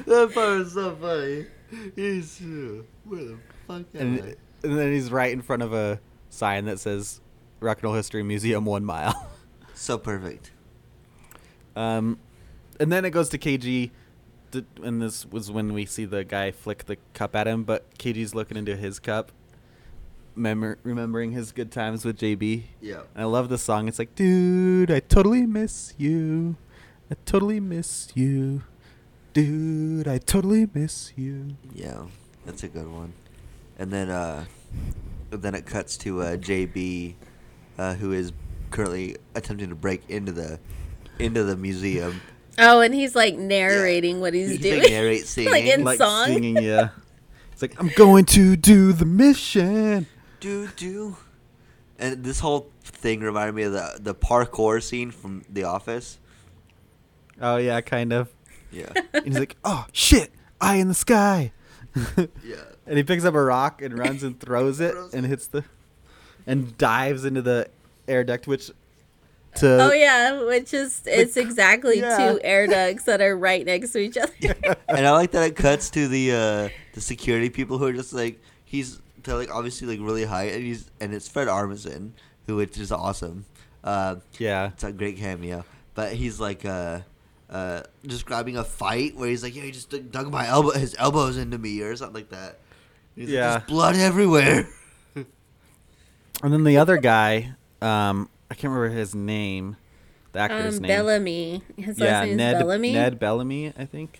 that part was so funny. He's uh, where the fuck am and, and then he's right in front of a sign that says Rock and Roll History Museum one mile. So perfect. Um, and then it goes to KG, and this was when we see the guy flick the cup at him, but KG's looking into his cup, memor- remembering his good times with JB. Yeah. And I love the song. It's like, dude, I totally miss you. I totally miss you. Dude, I totally miss you. Yeah, that's a good one. And then uh, then it cuts to uh, JB, uh, who is currently attempting to break into the into the museum. oh, and he's like narrating what he's, He's, doing. like, narrate singing. like in like song. singing, yeah. It's like, I'm going to do the mission. do do. And this whole thing reminded me of the the parkour scene from The Office. Oh, yeah, kind of. Yeah, And he's like, oh, shit, eye in the sky. yeah. And he picks up a rock and runs and throws it Throws and hits the. And dives into the air duct, which. To, Oh yeah, which is it's exactly yeah. two air ducts that are right next to each other. and I like that it cuts to the uh, the security people who are just like he's they're like obviously like really high and he's and it's Fred Armisen who which is awesome. Uh, Yeah. it's a great cameo, but he's like uh, uh, describing a fight where he's like yeah he just dug- dug my elbow his elbows into me or something like that. He's like, Yeah. There's blood everywhere. And then the other guy, um, I can't remember his name. The actor's Um, name. Bellamy. His yeah, last name Ned, is Bellamy. Ned Bellamy, I think.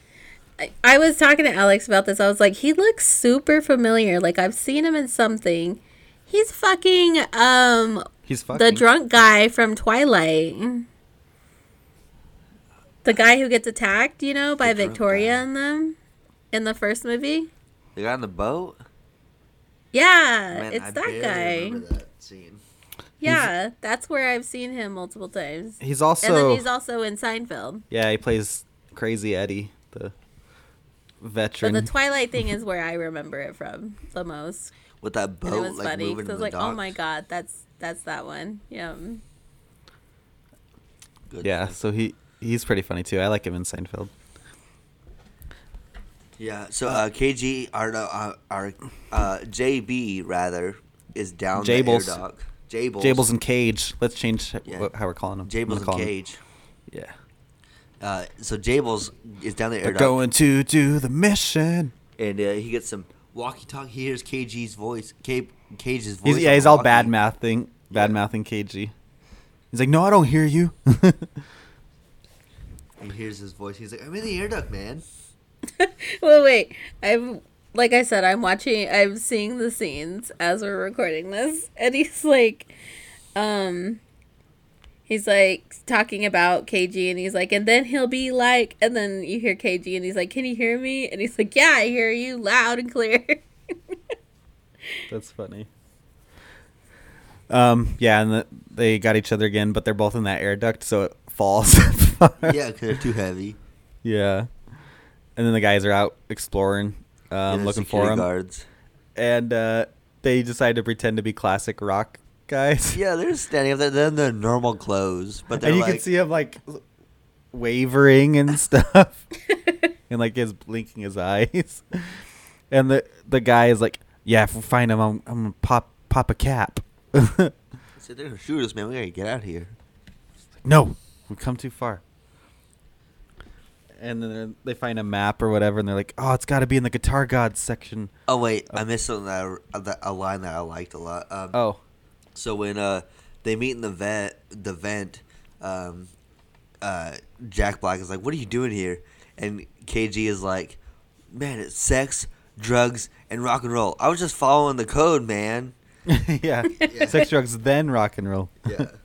I, I was talking to Alex about this. I was like, he looks super familiar. Like I've seen him in something. He's fucking um He's fucking. the drunk guy from Twilight. The guy who gets attacked, you know, by The drunk Victoria guy. and them in the first movie. The guy on the boat. Yeah, Man, it's I that guy. that scene. Yeah, that's where I've seen him multiple times. He's also and also. then he's also in Seinfeld. yeah, he plays Crazy Eddie, the But veteran. the Twilight thing is where I remember it from the most. With that And boat it was like funny moving because I was the like, oh my god, that's that's that one. Yeah. Good yeah, stuff. so he he's pretty funny too. I like him in Seinfeld. Yeah, so uh, KG, or uh, our uh, JB rather, is down the air Jables. dock. Jables. Jables and Cage. Let's change Yeah. how we're calling him. I'm Jables and him- Cage. Yeah. Uh, so Jables is down the air They're dock, going to do the mission. and uh, he gets some walkie-talkie. He hears KG's voice. K- Cage's voice. He's, yeah, he's all bad mouthing, bad mouthing KG. He's like, no, I don't hear you. He hears his voice. He's like, "I'm in the air duct, man." Well, wait. I'm like I said, I'm watching. I'm seeing the scenes as we're recording this, and he's like, um, he's like talking about KG, and he's like, and then he'll be like, and then you hear KG, and he's like, can you hear me? And he's like, yeah, I hear you loud and clear. That's funny. Um, yeah, and the, they got each other again, but they're both in that air duct, so it falls. yeah, because they're too heavy. yeah. And then the guys are out exploring, um, looking for him, guards. and uh, they decide to pretend to be classic rock guys. Yeah, they're standing up there. They're in their normal clothes, but and you like, can see him like wavering and stuff, and like his blinking his eyes. And the the guy is like, "Yeah, if we find him, I'm I'm gonna pop pop a cap." I said, "They're gonna shoot us, man. We gotta get out of here." no, we've come too far. And then they're- find a map or whatever, and they're like, "Oh, it's got to be in the Guitar Gods section." Oh wait, I missed something that, I, that a line that I liked a lot. Um, Oh, So when uh they meet in the vent, the vent, um, uh, Jack Black is like, "What are you doing here?" And KG is like, "Man, it's sex, drugs, and rock and roll. I was just following the code, man. yeah. sex, drugs, then rock and roll. Yeah.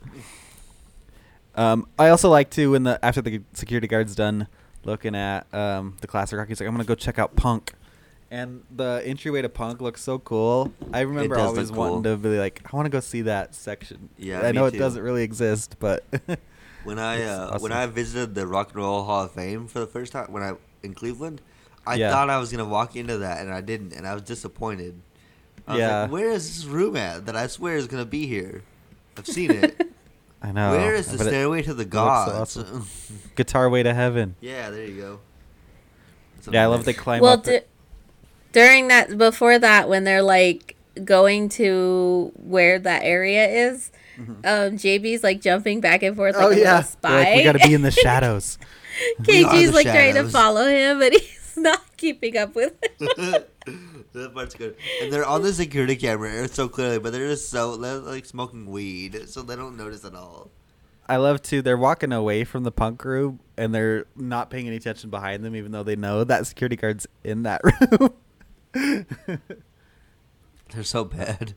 Um, I also like to when the after the security guard's done looking at um, the classic rock, he's like, "I'm gonna go check out Punk," and the entryway to Punk looks so cool. I remember always look wanting to be like, "I want to go see that section." Yeah, I know it too. doesn't really exist, but When I uh, awesome. when I visited the Rock and Roll Hall of Fame for the first time when I in Cleveland, I Yeah. thought I was gonna walk into that and I didn't, and I was disappointed. I was Yeah. like, where is this room at that I swear is gonna be here? I've seen it. I know. where is the but stairway to the looks so gods? Guitar Way to Heaven. yeah, there you go. Yeah, I love they climb well, up. it. du- during that, before that, when they're like going to where that area is, um, JB's like jumping back and forth like oh a yeah, spy. like, we got to be in the shadows. We are KG's the like trying to follow him, but he's not keeping up with him. that part's good. And they're on the security camera so clearly, but they're just so they're like smoking weed, so they don't notice at all. I love to. They're walking away from the punk room and they're not paying any attention behind them, even though they know that security guard's in that room. They're so bad.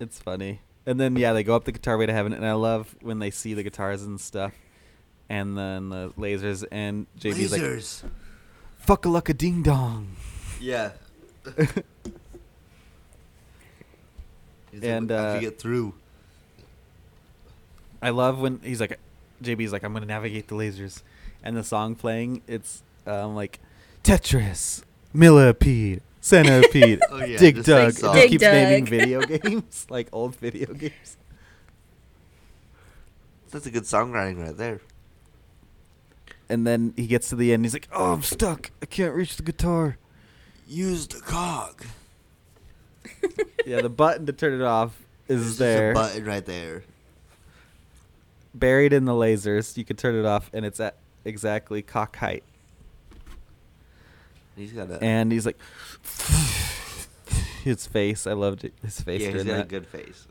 it's funny. And then yeah, they go up the guitar way to heaven, and I love when they see the guitars and stuff, and then the lasers, and JB's like, Lasers. "Fuck a luck a ding dong." yeah. And, like, I uh, can get through. I love when he's like, JB's like, I'm gonna navigate the lasers, and the song playing, it's um like Tetris, Millipede, Centipede, Oh, yeah, Dig just like Dug. songs. It Dig keeps naming video games, like old video games. That's a good songwriting right there. And then he gets to the end, he's like, Oh, I'm stuck. I can't reach the guitar. Use the cog. yeah, the button to turn it off is there, a button right there. buried in the lasers. You can turn it off, and it's at exactly cock height. He's got a And he's like, his face. I loved it, his face yeah. He's got a good face.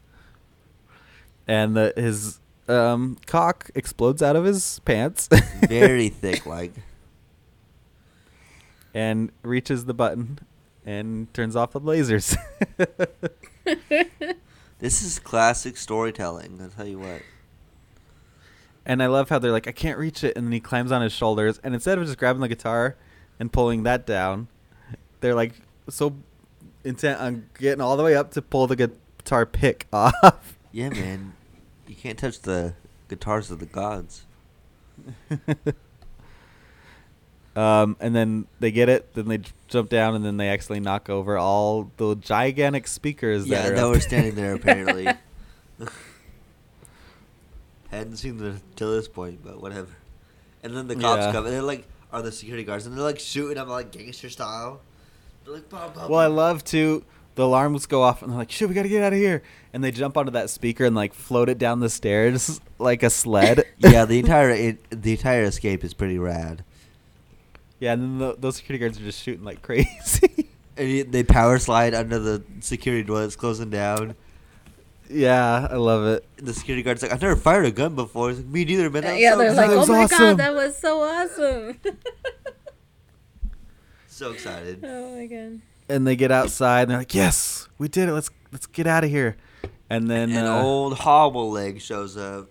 and the, his um, cock explodes out of his pants Very thick, like. and reaches the button and turns off the lasers. This is classic storytelling. I'll tell you what. and I love how they're like, I can't reach it, and then he climbs on his shoulders, and instead of just grabbing the guitar and pulling that down, they're like so intent on getting all the way up to pull the guitar pick off. Yeah, man. You can't touch the guitars of the gods. Um, and then they get it, then they jump down, and then they actually knock over all the gigantic speakers Yeah, that are that were standing there apparently. Hadn't seen them till this point, but whatever. And then the cops Yeah. come, and they're like, are the security guards, and they're like shooting them like gangster style. They're like, bum, bum, Well, I love to. The alarms go off, and they're like, "Shit, we gotta get out of here!" And they jump onto that speaker and like float it down the stairs like a sled. yeah, the entire it, the entire escape is pretty rad. yeah. And then the, those security guards are just shooting like crazy. And you- they power slide under the security door that's closing down. yeah, I love it. The security guard's like, I've never fired a gun before. It's like, Me neither, man. Uh, that yeah, so they're exciting." like, "Oh my awesome." god, that was so awesome!" so excited. oh my god. And they get outside, and they're like, "Yes, we did it. Let's let's get out of here." And then An uh, old hobble leg shows up.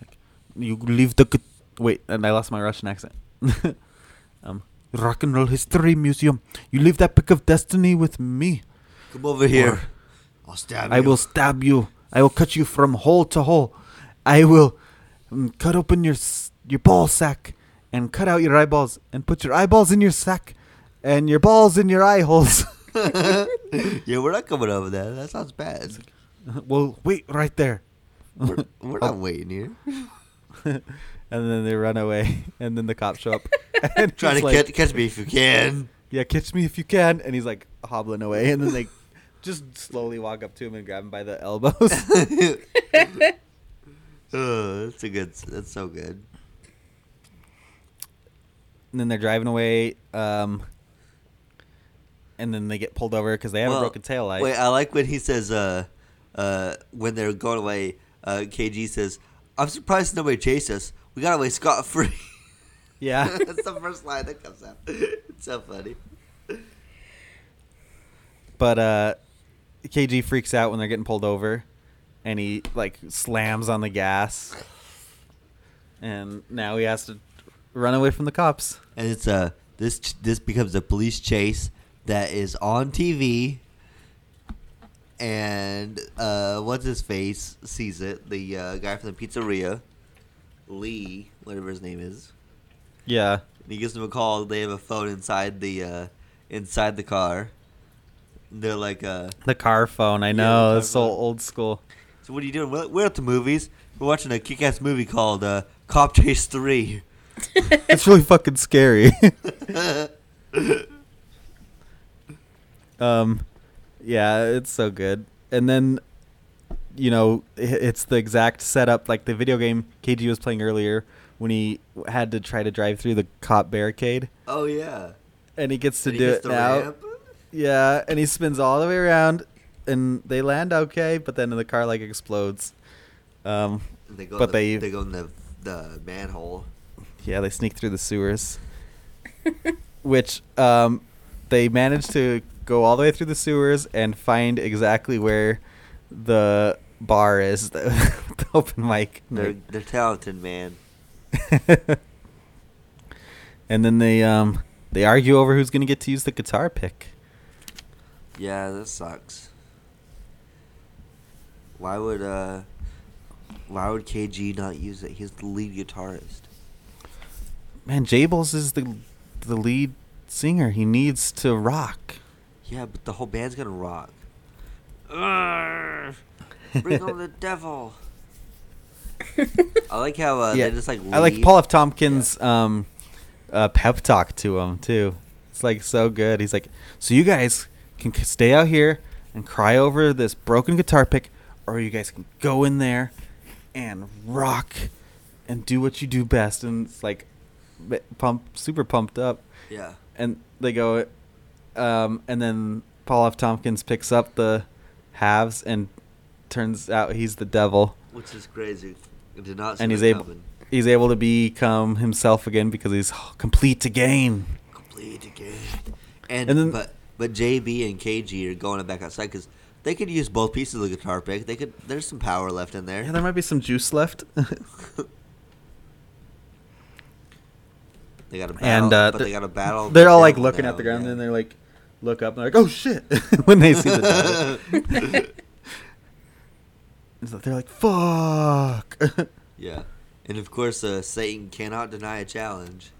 Like, you leave the wait, and I lost my Russian accent. um, Rock and Roll History Museum. You leave that pick of destiny with me. Come over here. I'll stab I you. will stab you. I will cut you from hole to hole. I will mm, cut open your your ball sack and cut out your eyeballs and put your eyeballs in your sack and your balls in your eye holes. yeah, we're not coming over there. That sounds bad. well, wait right there. We're, we're not waiting here. and then they run away, and then the cops show up and Trying he's to like, catch, catch me if you can. yeah, catch me if you can. And he's like hobbling away, and then they just slowly walk up to him and grab him by the elbows. oh, that's a good. That's so good. and then they're driving away. Um, and then they get pulled over because they have Well, a broken tail light. Wait, I like when he says, uh, uh, when they're going away, uh, KG says, I'm surprised nobody chased us. We got away scot free. yeah, That's the first line that comes out. It's so funny. but uh, KG freaks out when they're getting pulled over, and he like slams on the gas, and now he has to run away from the cops. and it's a this ch- this becomes a police chase that is on TV. And uh, what's his face sees it? The uh, guy from the pizzeria, Lee, whatever his name is. Yeah, And he gives them a call. They have a phone inside the uh, inside the car. They're like, uh, the car phone. I know the it's so old school. "So what are you doing? We're, we're at the movies. We're watching a kick-ass movie called uh, Cop Chase 3. it's really fucking scary. um, yeah, it's so good. And then, you know, it's the exact setup like the video game KG was playing earlier when he had to try to drive through the cop barricade, Oh yeah. and he gets to And do hits it now. ramp. Yeah, and he spins all the way around, and they land okay, but then the car like explodes. Um, They go But the, they- they go in the the manhole. Yeah, they sneak through the sewers. Which um, they manage to go all the way through the sewers and find exactly where the bar is, the, the open mic. They're they're talented, man. and then they um they argue over who's gonna get to use the guitar pick. Yeah, this sucks. Why would uh why would KG not use it? He's the lead guitarist. Man, Jables is the the lead singer. He needs to rock. Yeah, but the whole band's gonna rock. Bring on the devil. I like how uh, yeah, they just like I like. Paul F. Tompkins' um, uh, pep talk to him too. It's like so good. He's like, so you guys can c- stay out here and cry over this broken guitar pick, or you guys can go in there and rock and do what you do best. And it's like, pump, super pumped up. Yeah. And they go, um, and then Paul F. Tompkins picks up the halves and turns out he's the devil. Which is crazy. I did not see and he's able coming. he's able to become himself again because he's complete again. complete again. And, And then- but but JB and KG are going back outside because they could use both pieces of the guitar pick. They could. There's some power left in there. Yeah, there might be some juice left. They got a battle, And, uh, but they got a battle. they're all like looking now, at the ground yeah. and they're like look up and they're like, "Oh shit!" when they see the devil. It's they're like, "Fuck!" yeah, and of course, uh, Satan cannot deny a challenge.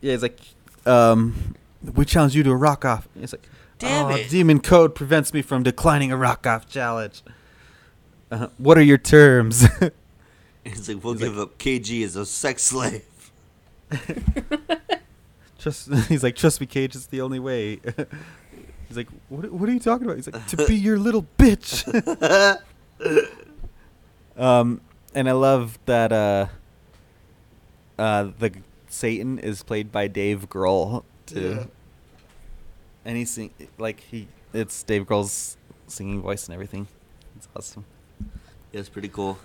yeah, he's like, um, "We challenge you to a rock off." He's like, Damn "Oh, it." demon code prevents me from declining a rock off challenge." Uh, what are your terms? And it's like we'll He's give up KG as a sex slave. Trust. He's like, trust me, Cage. It's the only way. He's like, what? What are you talking about? He's like, to be your little bitch. um, and I love that. Uh, uh, the Satan is played by Dave Grohl too, Yeah. and he's sing like he. It's Dave Grohl's singing voice and everything. It's awesome. Yeah, it's pretty cool.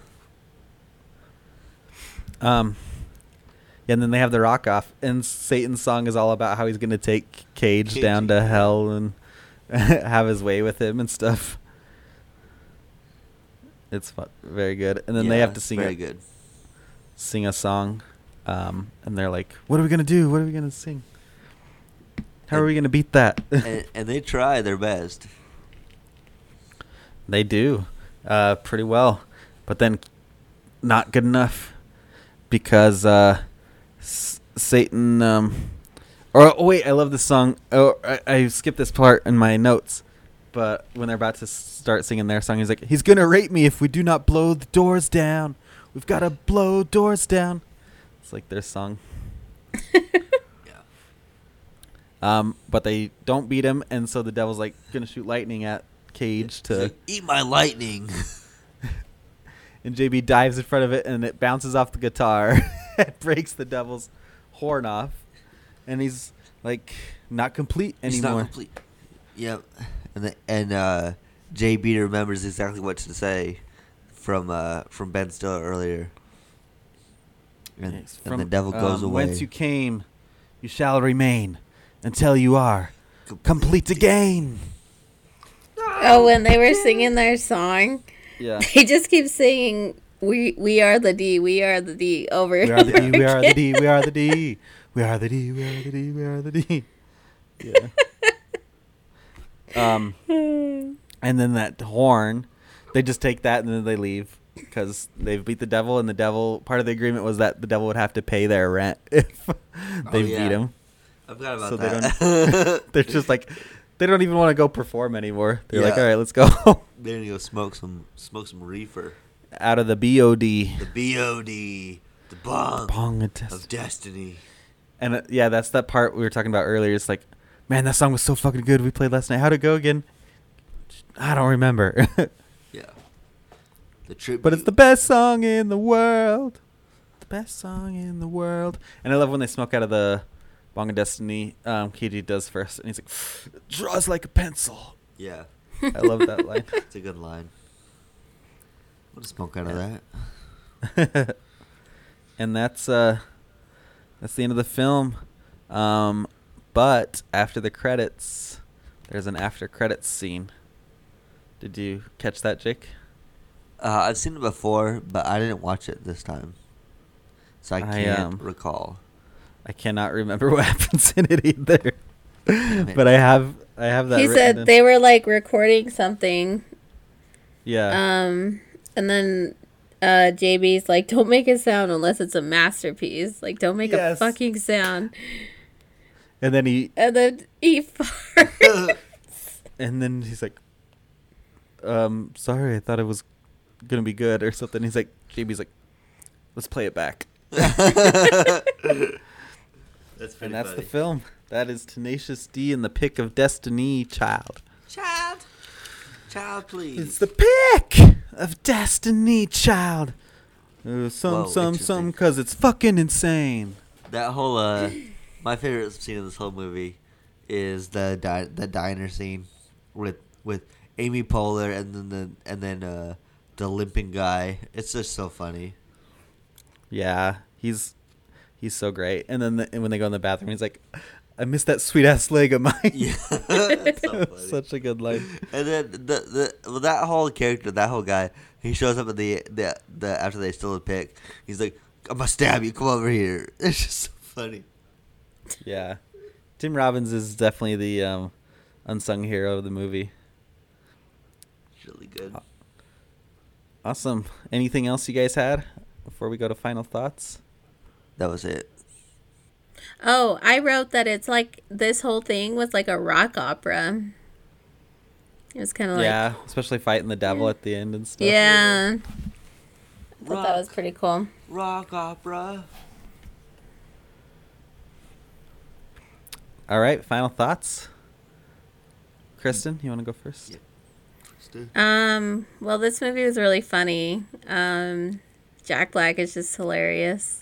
Um, yeah, and then they have the rock off, and Satan's song is all about how he's gonna take Cage Cage, down to hell and have his way with him and stuff. It's fun, very good. And then they have to sing very a, good. sing a song, um, and they're like, "What are we gonna do? What are we gonna sing? How are we gonna beat that?" and, and they try their best. They do, uh, pretty well, but then not good enough because uh, S- Satan. Um, or oh, wait, I love this song. Oh, I, I skipped this part in my notes, but when they're about to start singing their song, he's like, "He's gonna rape me if we do not blow the doors down. We've got to blow doors down." It's like their song. Yeah. Um, but they don't beat him, and so the devil's like gonna shoot lightning at Cage to. like, eat my lightning. and JB dives in front of it and it bounces off the guitar and breaks the devil's horn off. And he's like not complete It's anymore. not complete. Yep. And the, and uh, JB remembers exactly what to say from uh, from Ben Stiller earlier. And, Yes, and the devil goes um, away. Whence you came, you shall remain until you are complete again. Oh, when they were singing their song, Yeah. they just keep singing "We we are the D, we are the D" over We are the D, we are the. D, we are the D. We are the D, we are the D, we are the D. Yeah. um and then that horn, they just take that and then they leave because they've beat the devil and the devil part of the agreement was that the devil would have to pay their rent if they yeah. beat him. I forgot about So they that. They're just like they don't even want to go perform anymore. They're like, "All right, let's go." They're gonna go smoke some smoke some reefer. Out of the BOD. The B.O.D. The bong, Bong of of Destiny. And uh, yeah, that's that part we were talking about earlier. It's like, man, that song was so fucking good. We played last night. How'd it go again? I don't remember. Yeah. The tribute. but it's the best song in the world. The best song in the world. And I love when they smoke out of the Bong of Destiny. Um, KG does first, and he's like, draws like a pencil. Yeah, I love that line. it's a good line. What a smoke out of that. and that's uh, that's the end of the film. Um, but after the credits, there's an after credits scene. Did you catch that, Jake? Uh, I've seen it before, but I didn't watch it this time, so I I, can't um, recall. I cannot remember what happens in it either. it. but I have I have that. He said in- they were like recording something, Yeah. um, and then uh, JB's like, "Don't make a sound unless it's a masterpiece. Like, don't make Yes. a fucking sound." and then he And then he farted. and then he's like, um, sorry, I thought it was gonna be good or something. He's like, JB's like, let's play it back. That's and that's the film. That is Tenacious D and the Pick of Destiny, child. Child, child, please. It's the pick of Destiny, child. Uh, some, Whoa, some, interesting. some, cause it's fucking insane. That whole uh, my favorite scene of this whole movie is the di- the diner scene with with Amy Poehler and then the and then uh the limping guy. It's just so funny. Yeah, he's he's so great. And then the, and when they go in the bathroom, he's like, "I miss that sweet ass leg of mine." Yeah, so. Such a good line. And then the the well, that whole character, that whole guy, he shows up at the the, the after they steal the pick. He's like, "I'm gonna stab you. Come over here." It's just so funny. Yeah, Tim Robbins is definitely the um, unsung hero of the movie. It's really good. Awesome. Anything else you guys had before we go to final thoughts? That was it. Oh, I wrote that it's like this whole thing was like a rock opera. It was kind of like yeah, especially fighting the devil at the end and stuff. yeah. I thought that was pretty cool. Rock opera. All right, final thoughts. Kristen, you want to go first? Yeah. Stu? Um, well, this movie was really funny. Um, Jack Black is just hilarious.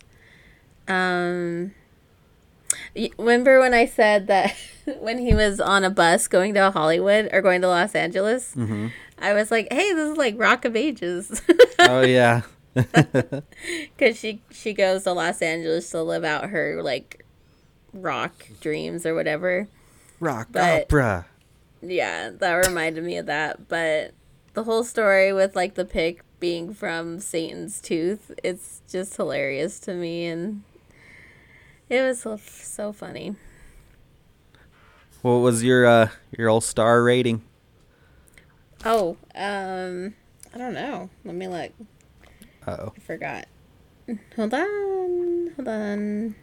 Um, y- remember when I said that when he was on a bus going to Hollywood or going to Los Angeles, Mm-hmm. I was like, "Hey, this is like Rock of Ages," oh yeah. because she she goes to Los Angeles to live out her like rock dreams or whatever. Rock But- opera. Yeah, that reminded me of that. But the whole story with like the pick being from Satan's tooth, it's just hilarious to me, and it was so, so funny. What was your uh your old star rating? Oh, um, I don't know. Let me look. Uh oh. I forgot. Hold on, hold on.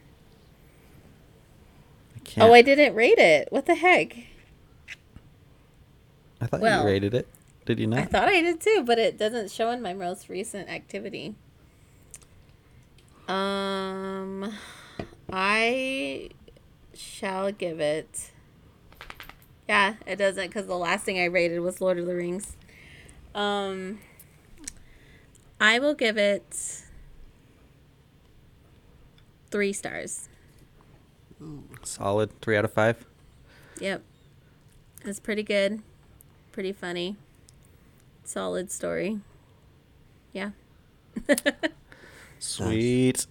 I can't. Oh, I didn't rate it. What the heck? I thought well, you rated it. Did you not? I thought I did too, but it doesn't show in my most recent activity. Um, I shall give it. Yeah, it doesn't because the last thing I rated was Lord of the Rings. Um, I will give it three stars. Solid. Three out of five. Yep, it's pretty good, pretty funny, solid story. Yeah. Sweet.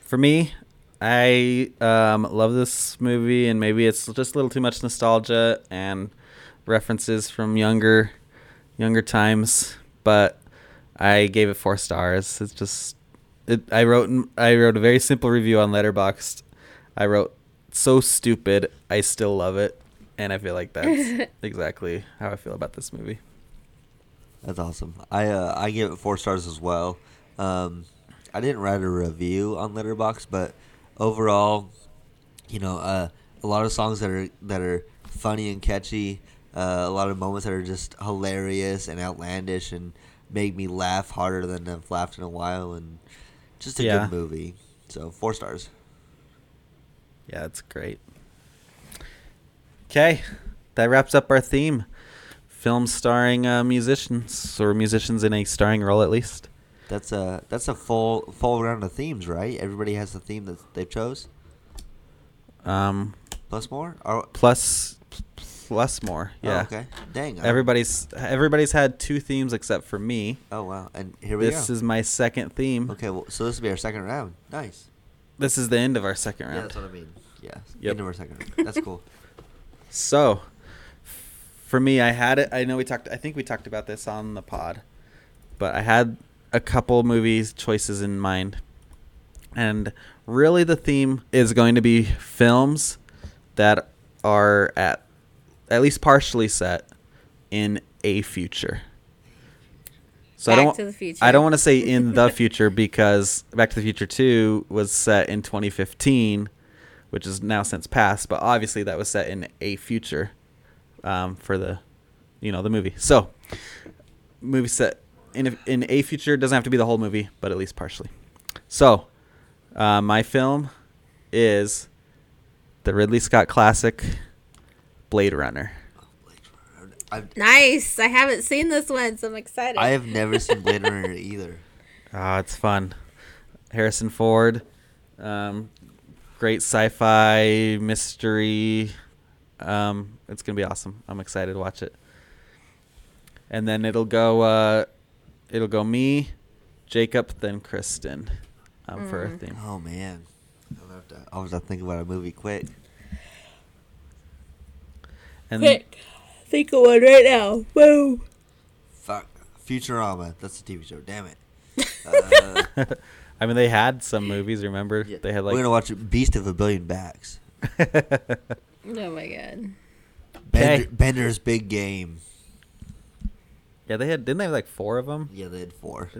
For me, I um, love this movie, and maybe it's just a little too much nostalgia and references from younger younger times, but I gave it four stars. It's just it, I wrote I wrote a very simple review on Letterboxd. I wrote so stupid, I still love it, and I feel like that's exactly how I feel about this movie. That's awesome. I uh, I give it four stars as well. Um, I didn't write a review on Letterboxd, but overall, you know, uh, a lot of songs that are that are funny and catchy. Uh, a lot of moments that are just hilarious and outlandish and make me laugh harder than I've laughed in a while, and just a Yeah. good movie. So four stars. Yeah, it's great. Okay, that wraps up our theme. Film starring uh, musicians, or musicians in a starring role at least. That's a that's a full full round of themes, right? Everybody has the theme that they chose. Um, Plus more. Or, plus, plus more. oh, Yeah. okay. Dang. Everybody's everybody's had two themes except for me. Oh wow. And here we This go. This is my second theme. Okay. Well, so this will be our second round. Nice. This is the end of our second round. Yeah, that's what I mean. Yeah. Yep. End of our second round. That's cool. So, for me, I had it. I know we talked. I think we talked about this on the pod, but I had a couple movies choices in mind, and really the theme is going to be films that are at at least partially set in a future. So I don't. to the Future. I don't want to say in the future because Back to the Future Two was set in 2015, which is now since passed. But obviously that was set in a future um, for the, you know, the movie. So movie set in a, in a future doesn't have to be the whole movie, but at least partially. So uh, my film is the Ridley Scott classic Blade Runner. I've, Nice. I haven't seen this one, so I'm excited. I have never seen Blade Runner either. Ah, it's fun. Harrison Ford, um, great sci-fi mystery. Um, it's gonna be awesome. I'm excited to watch it. And then it'll go. Uh, it'll go me, Jacob, then Kristen, um, for our Mm. theme. Oh man. I'll have to, I was have to think about a movie quick. And Quick. Think of one right now. Woo. Fuck. Futurama. That's a TV show. Damn it. Uh, I mean, they had some movies. Remember, yeah. they had like We're gonna watch Beast of a Billion Backs. Oh my god. Bender, Okay. Bender's Big Game. Yeah, they had. Didn't they have like four of them? Yeah, they had four.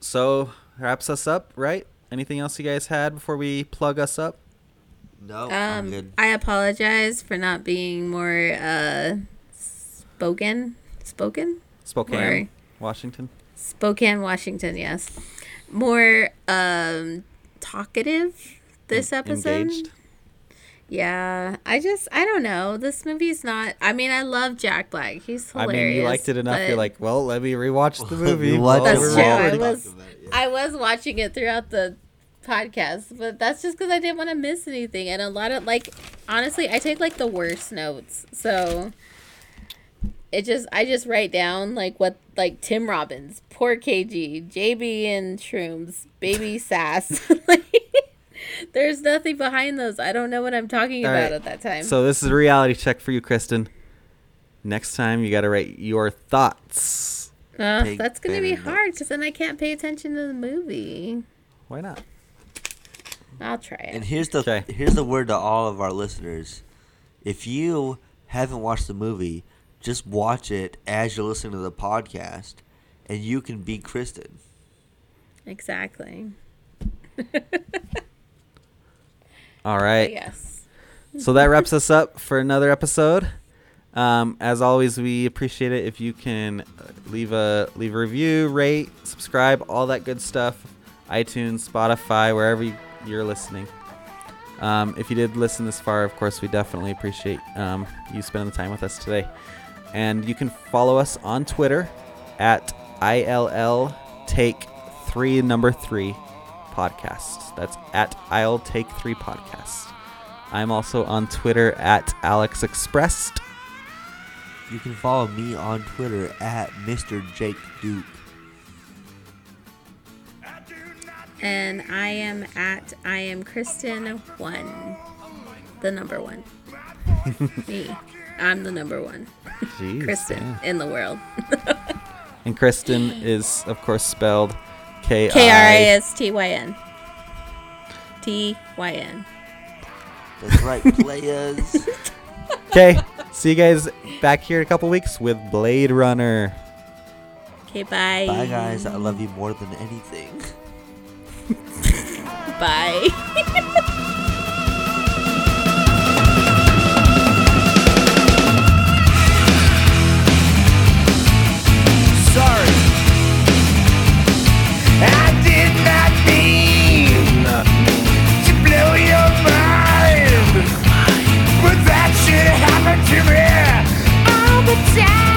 So wraps us up, right? Anything else you guys had before we plug us up? No, I'm Um, good. I apologize for not being more uh, spoken. Spoken? Spokane, Sorry. Washington. Spokane, Washington. Yes, more um, talkative this En- episode. Engaged. Yeah, I just I don't know. This movie's not. I mean, I love Jack Black. He's hilarious. I hilarious. mean, you liked it enough. You're like, well, let me rewatch the movie. What That's true. I was- Talk about it, yeah. I was watching it throughout the podcast, but that's just because I didn't want to miss anything. And a lot of like, honestly, I take like the worst notes, so it just I just write down like what like Tim Robbins, poor KG, JB and Shrooms, Baby Sass. like, there's nothing behind those. I don't know what I'm talking All about right. at that time. So this is a reality check for you, Kristen. Next time, you got to write your thoughts. Uh, Take that's gonna be better hard because then I can't pay attention to the movie. Why not? I'll try it. And here's the Okay. here's the word to all of our listeners: if you haven't watched the movie, just watch it as you're listening to the podcast, and you can be Kristen. exactly. All right. Yes. so that wraps us up for another episode. Um, as always, we appreciate it if you can uh, leave a leave a review, rate, subscribe, all that good stuff. iTunes, Spotify, wherever you, you're listening. Um, if you did listen this far, of course, we definitely appreciate um, you spending the time with us today. And you can follow us on Twitter at ILL Take Three Number Three Podcast. That's at I'll Take Three Podcast. I'm also on Twitter at Alex Expressed. You can follow me on Twitter at Mr. Jake Duke. And I am at I am Kristen one, the number one. Me. I'm the number one. Jeez, Kristen damn. in the world. And Kristen is, of course, spelled K K R I. A S T Y N. T Y N. That's right, players. Okay, see you guys back here in a couple weeks with Blade Runner. Okay, bye. Bye, guys. I love you more than anything. Bye. down.